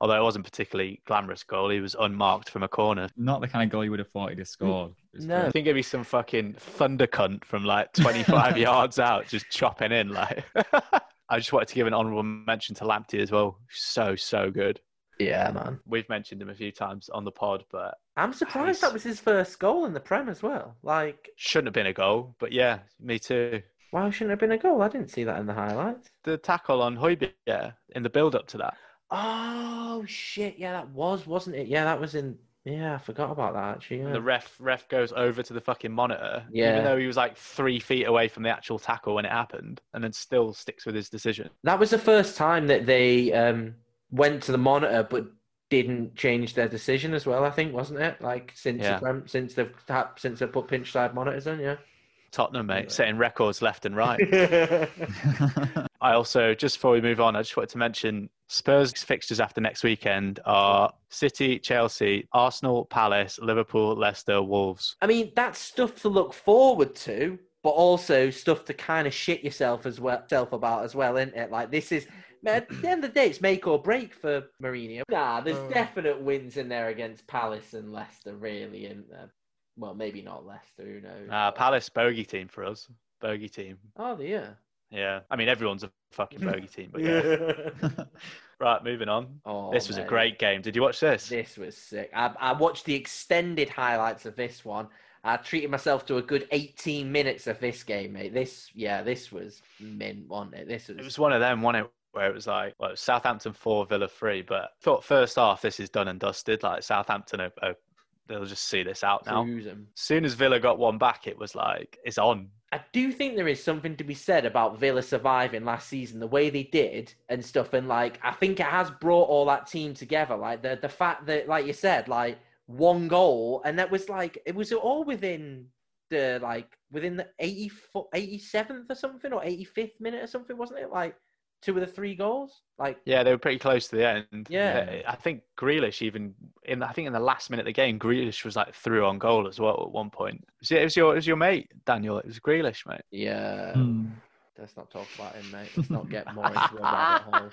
[SPEAKER 3] Although it wasn't particularly glamorous goal, he was unmarked from a corner.
[SPEAKER 2] Not the kind of goal you would have thought he'd have scored. It was
[SPEAKER 1] No.
[SPEAKER 3] I think it'd be some fucking thunder cunt from like 25 *laughs* yards out, just chopping in. Like, *laughs* I just wanted to give an honourable mention to Lamptey as well. So so good.
[SPEAKER 1] Yeah, man.
[SPEAKER 3] We've mentioned him a few times on the pod, but
[SPEAKER 1] I'm surprised
[SPEAKER 3] Nice.
[SPEAKER 1] that was his first goal in the Prem as well. Like,
[SPEAKER 3] shouldn't have been a goal. But yeah, me too.
[SPEAKER 1] why shouldn't it have been a goal? I didn't see that in the highlights.
[SPEAKER 3] The tackle on Højbjerg in the build up to that.
[SPEAKER 1] Oh shit! Yeah, that was, wasn't it? Yeah, that was in. Yeah, I forgot about that actually. Yeah.
[SPEAKER 3] And the ref ref goes over to the fucking monitor,
[SPEAKER 1] Yeah.
[SPEAKER 3] even though he was like three feet away from the actual tackle when it happened, and then still sticks with his decision.
[SPEAKER 1] That was the first time that they um, went to the monitor, but didn't change their decision as well. I think wasn't it? Like since
[SPEAKER 3] Yeah.
[SPEAKER 1] the since they've tap, since they've put pinch side monitors in. Yeah.
[SPEAKER 3] Tottenham, mate,
[SPEAKER 1] Yeah.
[SPEAKER 3] setting records left and right. *laughs* *laughs* I also, just before we move on, I just wanted to mention Spurs fixtures after next weekend are City, Chelsea, Arsenal, Palace, Liverpool, Leicester, Wolves.
[SPEAKER 1] I mean, that's stuff to look forward to, but also stuff to kind of shit yourself as well, self about as well, isn't it? Like this is, man, at the end of the day, it's make or break for Mourinho. Nah, there's
[SPEAKER 3] Oh.
[SPEAKER 1] definite wins in there against Palace and Leicester, really, and well, maybe not Leicester. Who knows?
[SPEAKER 3] Uh, Palace bogey team for us. Bogey team.
[SPEAKER 1] oh, yeah.
[SPEAKER 3] Yeah. I mean, everyone's a fucking bogey team, but yeah. *laughs* *laughs* right, moving on.
[SPEAKER 1] oh,
[SPEAKER 3] this was a great game. Did you watch this?
[SPEAKER 1] This was sick. I, I watched the extended highlights of this one. I treated myself to a good 18 minutes of this game, mate. This, yeah, this was mint, wasn't it? This was.
[SPEAKER 3] It was one of them, wasn't it? Where it was like, well, it was Southampton 4, Villa 3. But I thought first half, this is done and dusted. Like, Southampton, are, are, they'll just see this out now. As soon as Villa got one back, it was like, it's on.
[SPEAKER 1] I do think there is something to be said about Villa surviving last season, the way they did and stuff. And like, I think it has brought all that team together. Like the the fact that, like you said, like one goal, and that was like it was all within the like within the 80, 87th or something or 85th minute or something, wasn't it? Like two of the three goals. Like
[SPEAKER 3] Yeah, they were pretty close to the end.
[SPEAKER 1] Yeah.
[SPEAKER 3] I think Grealish even in I think in the last minute of the game, Grealish was like through on goal as well at one point. Was it, it was your it was your mate Daniel. It was Grealish, mate.
[SPEAKER 1] yeah,
[SPEAKER 2] Hmm.
[SPEAKER 1] let's not talk about him, mate. Let's not get more into a rabbit *laughs* hole.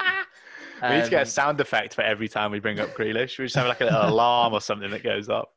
[SPEAKER 3] we need to get
[SPEAKER 1] Um,
[SPEAKER 3] a sound effect for every time we bring up Grealish. We just have like a little *laughs* alarm or something that goes up.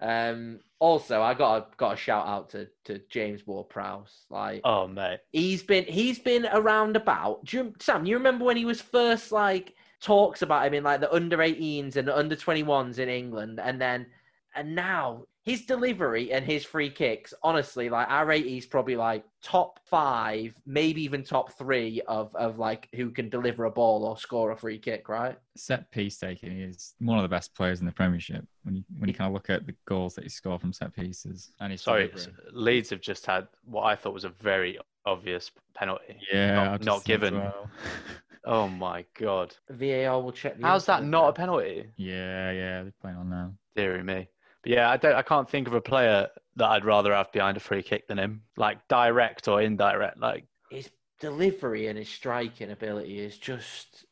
[SPEAKER 1] Um, also, I got a, got a shout out to, to James Ward Prowse. Like
[SPEAKER 3] Oh mate,
[SPEAKER 1] he's been he's been around about. Do you, Sam, you remember when he was first like talks about him in like the under 18s and the under 21s in England, and then and now his delivery and his free kicks. Honestly, like I rate he's probably like top five, maybe even top three of of like who can deliver a ball or score a free kick. Right?
[SPEAKER 2] Set piece taking is one of the best players in the Premiership. When you when you kind of look at the goals that he scored from set pieces, and he's
[SPEAKER 3] sorry, Leeds have just had what I thought was a very obvious penalty.
[SPEAKER 2] yeah,
[SPEAKER 3] not- not given.
[SPEAKER 2] well. *laughs*
[SPEAKER 3] Oh my god,
[SPEAKER 1] VAR will check. The
[SPEAKER 3] how's that
[SPEAKER 1] incident
[SPEAKER 3] not a penalty?
[SPEAKER 2] Yeah, yeah, they're playing on now.
[SPEAKER 3] Deary me. Yeah, I don't. I can't think of a player that I'd rather have behind a free kick than him, like direct or indirect. Like
[SPEAKER 1] his delivery and his striking ability is just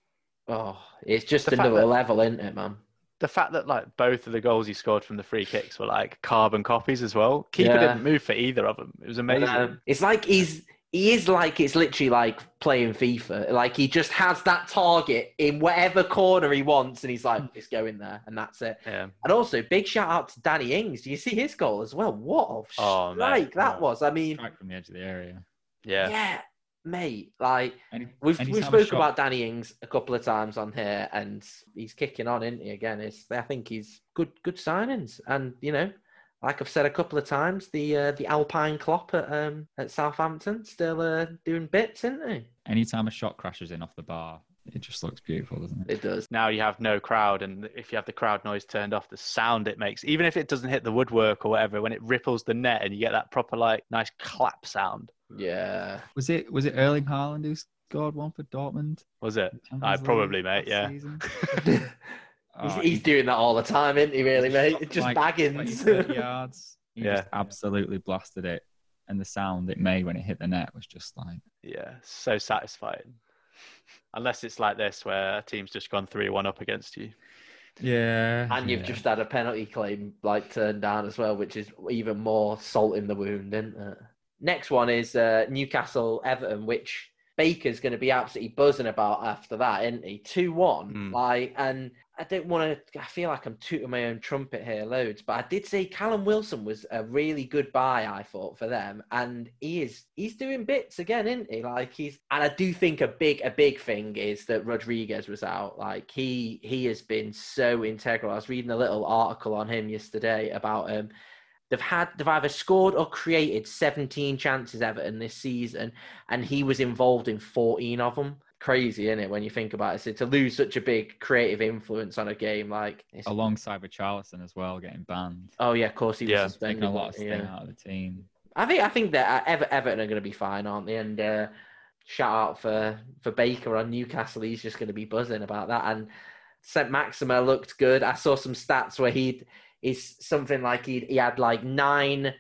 [SPEAKER 1] oh it's just another
[SPEAKER 3] that-
[SPEAKER 1] level isn't it man
[SPEAKER 3] the fact that like both of the goals he scored from the free kicks were like carbon copies as well. Keeper
[SPEAKER 1] Yeah.
[SPEAKER 3] didn't move for either of them. It was amazing.
[SPEAKER 1] Um, it's like he's he is like it's literally like playing FIFA like he just has that target in whatever corner he wants and he's like hmm. it's going there and that's it
[SPEAKER 3] yeah.
[SPEAKER 1] and also big shout out to Danny Ings do you see his goal as well what a
[SPEAKER 3] Oh, mate.
[SPEAKER 1] strike that
[SPEAKER 2] Yeah.
[SPEAKER 1] was I mean
[SPEAKER 2] Strike from the edge of the area.
[SPEAKER 3] Yeah.
[SPEAKER 1] yeah mate like
[SPEAKER 2] Any,
[SPEAKER 1] We've
[SPEAKER 2] anytime
[SPEAKER 1] we've
[SPEAKER 2] a
[SPEAKER 1] spoken about Danny Ings a couple of times on here, and he's kicking on, isn't he? Again, it's I think he's good good signings, and you know, like I've said a couple of times, the uh, the Alpine Klopp at um at Southampton still uh, doing bits, isn't he?
[SPEAKER 2] anytime a shot crashes in off the bar, it just looks beautiful, doesn't it?
[SPEAKER 1] It does.
[SPEAKER 3] Now you have no crowd, and if you have the crowd noise turned off, the sound it makes, even if it doesn't hit the woodwork or whatever, when it ripples the net and you get that proper like nice clap sound.
[SPEAKER 1] Yeah.
[SPEAKER 2] Was it was it Erling Haaland who scored one for Dortmund?
[SPEAKER 3] Was it? I
[SPEAKER 2] League
[SPEAKER 3] probably, mate, yeah. *laughs* *laughs*
[SPEAKER 2] season?
[SPEAKER 1] he's,
[SPEAKER 2] Oh,
[SPEAKER 1] he's doing that all the time, isn't he? Really, mate?
[SPEAKER 2] shot
[SPEAKER 1] It's just
[SPEAKER 2] like
[SPEAKER 1] baggins.
[SPEAKER 2] 20, 30 yards. He
[SPEAKER 3] Yeah.
[SPEAKER 2] just absolutely blasted it, and the sound it made when it hit the net was just like
[SPEAKER 3] Yeah, so satisfying. Unless it's like this, where a team's just gone three-one up against you.
[SPEAKER 2] yeah.
[SPEAKER 1] And you've
[SPEAKER 2] yeah.
[SPEAKER 1] just had a penalty claim like turned down as well, which is even more salt in the wound, isn't it? Next one is uh, Newcastle Everton, which Baker's going to be absolutely buzzing about after that, isn't he? Two one,
[SPEAKER 3] Hmm.
[SPEAKER 1] like, and I don't want to. I feel like I'm tooting my own trumpet here loads, but I did say Callum Wilson was a really good buy. I thought for them, and he is. He's doing bits again, isn't he? Like he's. And I do think a big, a big thing is that Rodriguez was out. Like he, he has been so integral. I was reading a little article on him yesterday about. Um, they've had they've either scored or created 17 chances Everton this season, and he was involved in 14 of them crazy, isn't it, when you think about it? So to lose such a big creative influence on a game like
[SPEAKER 2] alongside with Richarlison as well, getting banned.
[SPEAKER 1] Oh yeah, of course he was
[SPEAKER 2] yeah. suspended. a lot of steam yeah. out of the team.
[SPEAKER 1] I think I think that uh, Ever- Everton are going to be fine, aren't they? And uh, shout out for for Baker on Newcastle. He's just going to be buzzing about that. And Saint-Maximin looked good. I saw some stats where he'd is something like he he had like nine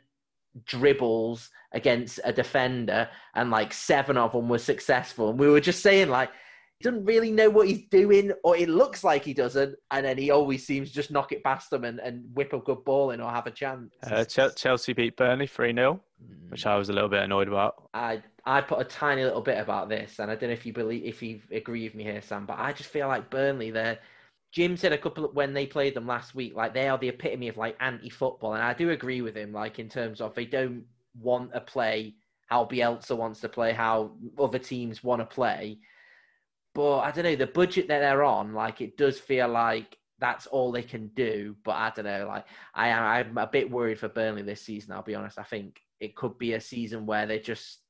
[SPEAKER 1] dribbles against a defender and like seven of them were successful. And we were just saying like he doesn't really know what he's doing or it looks like he doesn't and then he always seems just knock it past them and, and whip a good ball in or have a chance.
[SPEAKER 3] Uh, Chelsea beat Burnley 3-0, mm. which I was a little bit annoyed about.
[SPEAKER 1] I I put a tiny little bit about this and I don't know if you believe if you agree with me here Sam, but I just feel like Burnley they're Jim said a couple of, when they played them last week, like they are the epitome of like anti-football, and I do agree with him. Like in terms of they don't want to play how Bielsa wants to play, how other teams want to play. But I don't know the budget that they're on. Like it does feel like that's all they can do. But I don't know. Like I I'm a bit worried for Burnley this season. I'll be honest. I think it could be a season where they just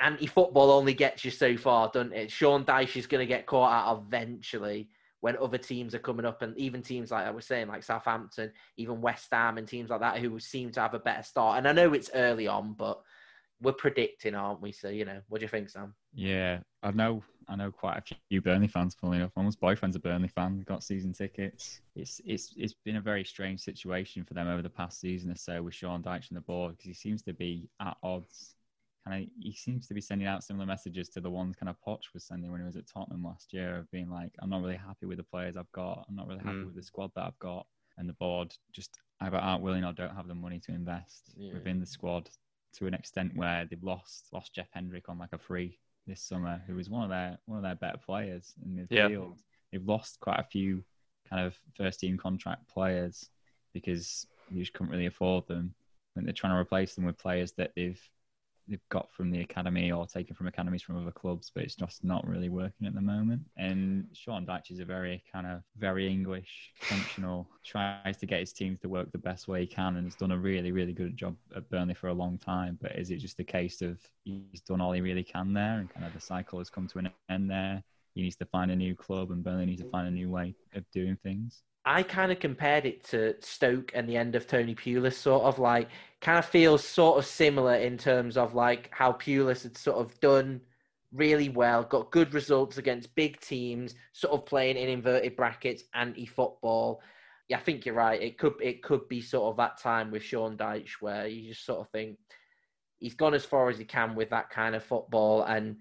[SPEAKER 1] anti-football only gets you so far, doesn't it? Sean Dyche is going to get caught out eventually when other teams are coming up, and even teams like I was saying, like Southampton, even West Ham, and teams like that who seem to have a better start. And I know it's early on, but we're predicting, aren't we? So you know, what do you think, Sam?
[SPEAKER 2] Yeah, I know. I know quite a few Burnley fans. Funny enough, almost boyfriend's a Burnley fan. Got season tickets. It's it's it's been a very strange situation for them over the past season or so with Sean Dyche on the board because he seems to be at odds kind of he seems to be sending out similar messages to the ones kind of Poch was sending when he was at Tottenham last year of being like, I'm not really happy with the players I've got. I'm not really happy mm. with the squad that I've got. And the board just either aren't willing or don't have the money to invest yeah. within the squad to an extent where they've lost lost Jeff Hendrick on like a free this summer, who was one of their one of their better players in the yeah. field. They've lost quite a few kind of first team contract players because you just couldn't really afford them. And they're trying to replace them with players that they've they've got from the academy or taken from academies from other clubs, but it's just not really working at the moment. And Sean Dyche is a very kind of very English, functional, tries to get his teams to work the best way he can, and has done a really, really good job at Burnley for a long time. But is it just a case of he's done all he really can there, and kind of the cycle has come to an end there? He needs to find a new club, and Burnley needs to find a new way of doing things.
[SPEAKER 1] I kind of compared it to Stoke and the end of Tony Pulis, sort of like kind of feels sort of similar in terms of like how Pulis had sort of done really well, got good results against big teams, sort of playing in inverted brackets, anti-football. Yeah, I think you're right. It could it could be sort of that time with Sean Dyche where you just sort of think he's gone as far as he can with that kind of football and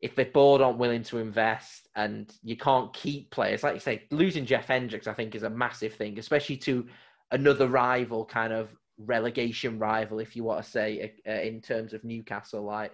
[SPEAKER 1] if the board aren't willing to invest and you can't keep players, like you say, losing Jeff Hendricks, I think, is a massive thing, especially to another rival, kind of relegation rival, if you want to say, uh, in terms of Newcastle. Like,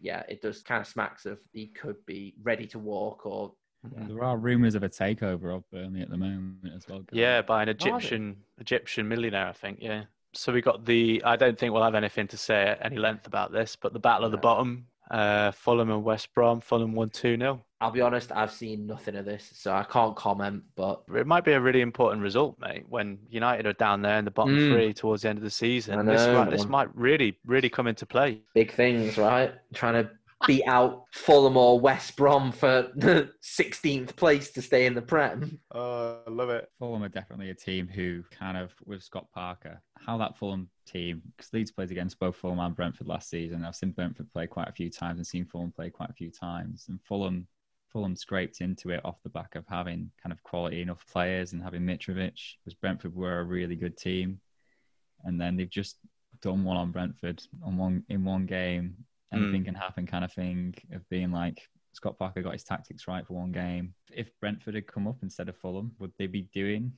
[SPEAKER 1] yeah, it does kind of smacks of he could be ready to walk or.
[SPEAKER 2] Yeah. There are rumours of a takeover of Burnley at the moment as well.
[SPEAKER 3] Yeah, by an Egyptian Egyptian millionaire, I think. Yeah. So we got the. I don't think we'll have anything to say at any length about this, but the battle of the bottom uh, Fulham and West Brom. Fulham won 2 0.
[SPEAKER 1] I'll be honest, I've seen nothing of this, so I can't comment. But
[SPEAKER 3] it might be a really important result, mate. When United are down there in the bottom mm. three towards the end of the season, know, this, might, this might really, really come into play.
[SPEAKER 1] Big things, right? Trying to beat out Fulham or West Brom for the 16th place to stay in the Prem.
[SPEAKER 3] Oh, I love it.
[SPEAKER 2] Fulham are definitely a team who kind of, with Scott Parker, how that Fulham team, because Leeds played against both Fulham and Brentford last season. I've seen Brentford play quite a few times and seen Fulham play quite a few times. And Fulham, Fulham scraped into it off the back of having kind of quality enough players and having Mitrovic, because Brentford were a really good team. And then they've just done one on Brentford on one in one game anything mm. can happen kind of thing of being like Scott Parker got his tactics right for one game. If Brentford had come up instead of Fulham, would they be doing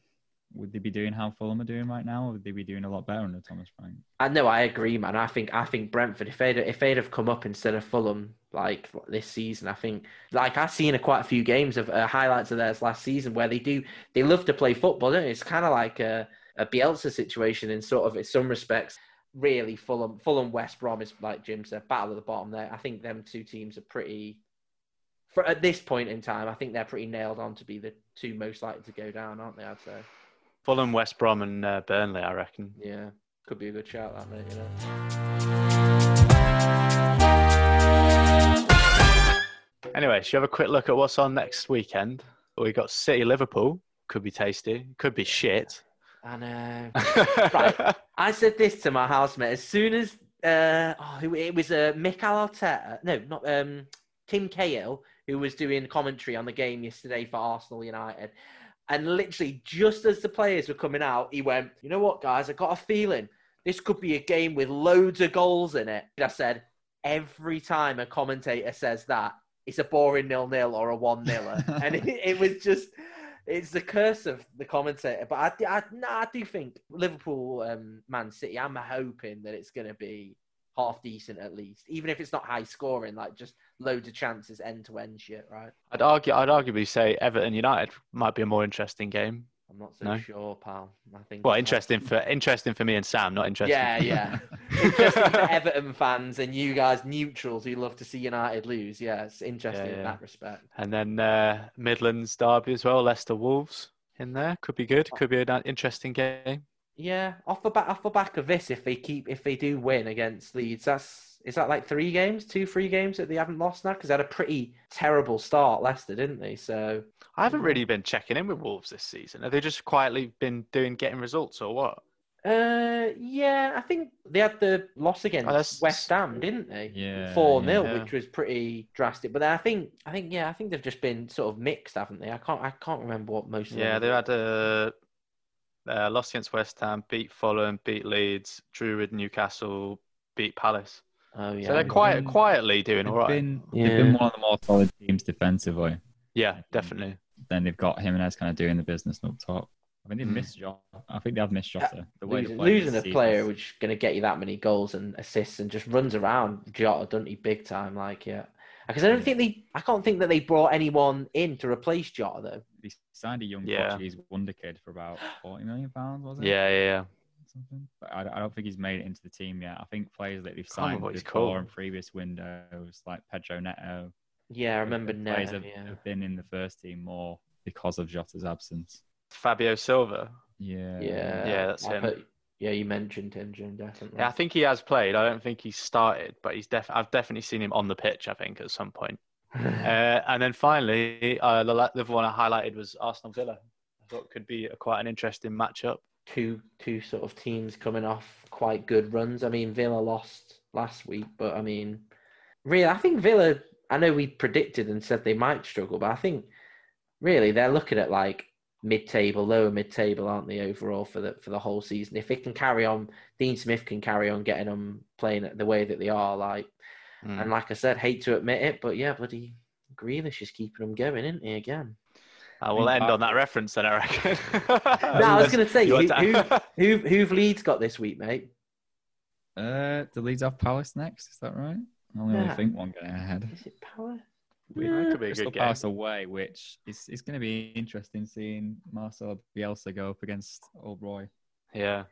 [SPEAKER 2] would they be doing how Fulham are doing right now, or would they be doing a lot better under Thomas Frank?
[SPEAKER 1] I know, I agree, man. I think I think Brentford, if they'd if they'd have come up instead of Fulham like this season, I think like I've seen a, quite a few games of uh, highlights of theirs last season where they do they love to play football. Don't they? It's kind of like a, a Bielsa situation in sort of in some respects. Really, Fulham Fulham West Brom is like Jim said, battle at the bottom there. I think them two teams are pretty. For, at this point in time, I think they're pretty nailed on to be the two most likely to go down, aren't they? I'd say.
[SPEAKER 3] Fulham, West Brom, and uh, Burnley, I reckon.
[SPEAKER 1] Yeah, could be a good shout, that mate. You know.
[SPEAKER 3] Anyway, should we have a quick look at what's on next weekend? We got City Liverpool. Could be tasty. Could be shit.
[SPEAKER 1] I know. *laughs* Right. I said this to my housemate as soon as uh, oh, it- was uh, Mikel Arteta, no, not um, Tim Cahill, who was doing commentary on the game yesterday for Arsenal United. And literally, just as the players were coming out, he went, You know what, guys? I got a feeling this could be a game with loads of goals in it. I said, Every time a commentator says that, it's a boring nil nil or a one niler. *laughs* and it, it was just. It's the curse of the commentator, but I, I, no, I do think Liverpool, um, Man City. I'm hoping that it's going to be half decent at least, even if it's not high scoring, like just loads of chances, end to end shit. Right?
[SPEAKER 3] I'd argue. I'd arguably say Everton United might be a more interesting game.
[SPEAKER 1] I'm not so
[SPEAKER 3] No.
[SPEAKER 1] sure, pal. I think.
[SPEAKER 3] Well, interesting for interesting for me and Sam, not interesting.
[SPEAKER 1] Yeah, yeah. *laughs* *laughs* interesting for Everton fans and you guys neutrals who love to see United lose. Yeah, it's interesting
[SPEAKER 3] Yeah,
[SPEAKER 1] in that respect.
[SPEAKER 3] And then uh, Midlands derby as well. Leicester Wolves in there could be good. Could be an interesting game.
[SPEAKER 1] Yeah, off the back off the back of this, if they keep if they do win against Leeds, that's is that like three games, two, three games that they haven't lost now because they had a pretty terrible start, Leicester, didn't they? So
[SPEAKER 3] I haven't really been checking in with Wolves this season. Have they just quietly been doing getting results or what?
[SPEAKER 1] Uh, yeah, I think they had the loss against
[SPEAKER 3] Oh,
[SPEAKER 1] West Ham, didn't they?
[SPEAKER 2] Yeah,
[SPEAKER 1] four 0
[SPEAKER 3] yeah.
[SPEAKER 1] which was pretty drastic. But then I think, I think, yeah, I think they've just been sort of mixed, haven't they? I can't, I can't remember what most. Of
[SPEAKER 3] Yeah,
[SPEAKER 1] them
[SPEAKER 3] they had a uh, loss against West Ham, beat Fulham, beat Leeds, drew with Newcastle, beat Palace.
[SPEAKER 1] Oh yeah,
[SPEAKER 3] So they're
[SPEAKER 2] Yeah.
[SPEAKER 3] quiet,
[SPEAKER 2] Mm.
[SPEAKER 3] quietly doing all right.
[SPEAKER 2] been,
[SPEAKER 1] Yeah.
[SPEAKER 2] they've been one of the more solid teams defensively.
[SPEAKER 3] Yeah, definitely.
[SPEAKER 2] Then they've got him Jimenez kind of doing the business up top. I think they
[SPEAKER 3] Mm.
[SPEAKER 2] missed Jota. I think they have missed Jota. The way
[SPEAKER 1] losing, losing a
[SPEAKER 2] season
[SPEAKER 1] player
[SPEAKER 2] is-
[SPEAKER 1] which is going to get you that many goals and assists and just runs around Jota, doesn't he? Big time, like yeah. Because I don't
[SPEAKER 2] Yeah.
[SPEAKER 1] think they, I can't think that they brought anyone in to replace Jota though.
[SPEAKER 2] They signed a young
[SPEAKER 3] Yeah.
[SPEAKER 2] Portuguese wonder kid for about forty million pounds, was it?
[SPEAKER 3] Yeah, yeah, yeah.
[SPEAKER 2] Something. But I, I don't think he's made it into the team yet. I think players that they've signed
[SPEAKER 3] what he's
[SPEAKER 2] before
[SPEAKER 3] called.
[SPEAKER 2] in previous windows, like Pedro Neto,
[SPEAKER 1] Yeah, I remember
[SPEAKER 2] players
[SPEAKER 1] Neto.
[SPEAKER 2] have,
[SPEAKER 1] Yeah,
[SPEAKER 2] have been in the first team more because of Jota's absence.
[SPEAKER 3] Fabio Silva.
[SPEAKER 2] Yeah.
[SPEAKER 1] yeah,
[SPEAKER 3] Yeah, that's
[SPEAKER 1] I
[SPEAKER 3] him.
[SPEAKER 1] put- yeah, you mentioned him, Jim, definitely.
[SPEAKER 3] Yeah, I think he has played. I don't think he's started, but he's def- I've definitely seen him on the pitch. I think at some point. *laughs* Uh, and then finally, uh, the, the one I highlighted was Arsenal Villa. I thought could be a, quite an interesting matchup.
[SPEAKER 1] Two two sort of teams coming off quite good runs. I mean, Villa lost last week, but I mean, really, I think Villa. I know we predicted and said they might struggle, but I think really they're looking at like mid-table, lower mid-table, aren't they overall for the for the whole season? If it can carry on, Dean Smith can carry on getting them playing the way that they are. Like,
[SPEAKER 3] Mm.
[SPEAKER 1] and like I said, hate to admit it, but yeah, bloody Grealish is keeping them going, isn't he? Again.
[SPEAKER 3] I will end on that reference then, I reckon. *laughs*
[SPEAKER 1] No, I was going to say,
[SPEAKER 3] You
[SPEAKER 1] who,
[SPEAKER 3] want
[SPEAKER 1] who,
[SPEAKER 3] to-
[SPEAKER 1] who, who've Leeds got this week, mate?
[SPEAKER 2] Uh, the Leeds have Palace next. Is that right? I only
[SPEAKER 1] Yeah.
[SPEAKER 2] think one getting ahead.
[SPEAKER 1] Is it Palace?
[SPEAKER 2] With
[SPEAKER 3] That could be a
[SPEAKER 2] Crystal
[SPEAKER 3] good game.
[SPEAKER 2] Palace away, which is it's going to be interesting seeing Marcelo Bielsa go up against Old Roy.
[SPEAKER 3] yeah.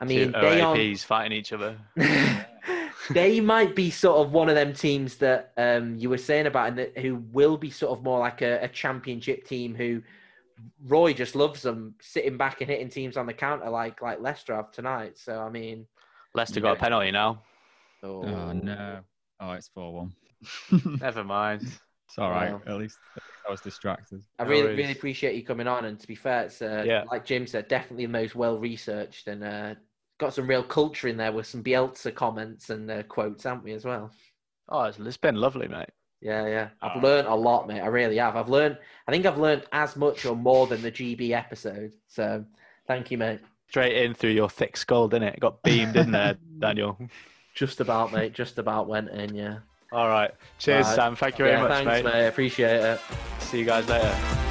[SPEAKER 1] I mean,
[SPEAKER 3] Two
[SPEAKER 1] they are.
[SPEAKER 3] OAPs fighting each other. *laughs* *laughs*
[SPEAKER 1] they might be sort of one of them teams that um, you were saying about, and that who will be sort of more like a, a championship team. Who Roy just loves them sitting back and hitting teams on the counter, like like Leicester have tonight. So I mean,
[SPEAKER 3] Leicester got a
[SPEAKER 2] Yeah.
[SPEAKER 3] penalty now.
[SPEAKER 1] oh,
[SPEAKER 2] Oh no! Oh, it's four one. *laughs*
[SPEAKER 3] Never mind.
[SPEAKER 2] It's all right.
[SPEAKER 1] Wow.
[SPEAKER 2] At least I was distracted.
[SPEAKER 1] I really
[SPEAKER 3] worries.
[SPEAKER 1] really appreciate you coming on. And to be fair, it's uh,
[SPEAKER 3] Yeah.
[SPEAKER 1] like Jim said, definitely the most well researched and uh, got some real culture in there with some Bielsa comments and uh, quotes, haven't we as well?
[SPEAKER 3] Oh, it's, it's been lovely, mate.
[SPEAKER 1] Yeah, yeah. I've
[SPEAKER 2] Oh.
[SPEAKER 1] learned a lot, mate. I really have. I've learned. I think I've learned as much or more than the GB episode. So, thank you, mate.
[SPEAKER 3] Straight in through your thick skull, didn't it? Got beamed in there, *laughs* Daniel.
[SPEAKER 1] Just about, mate. Just about went in. Yeah.
[SPEAKER 3] All right. Cheers,
[SPEAKER 1] Right.
[SPEAKER 3] Sam. Thank you very
[SPEAKER 1] yeah,
[SPEAKER 3] much,
[SPEAKER 1] thanks,
[SPEAKER 3] mate.
[SPEAKER 1] mate. Appreciate it.
[SPEAKER 3] See you guys later.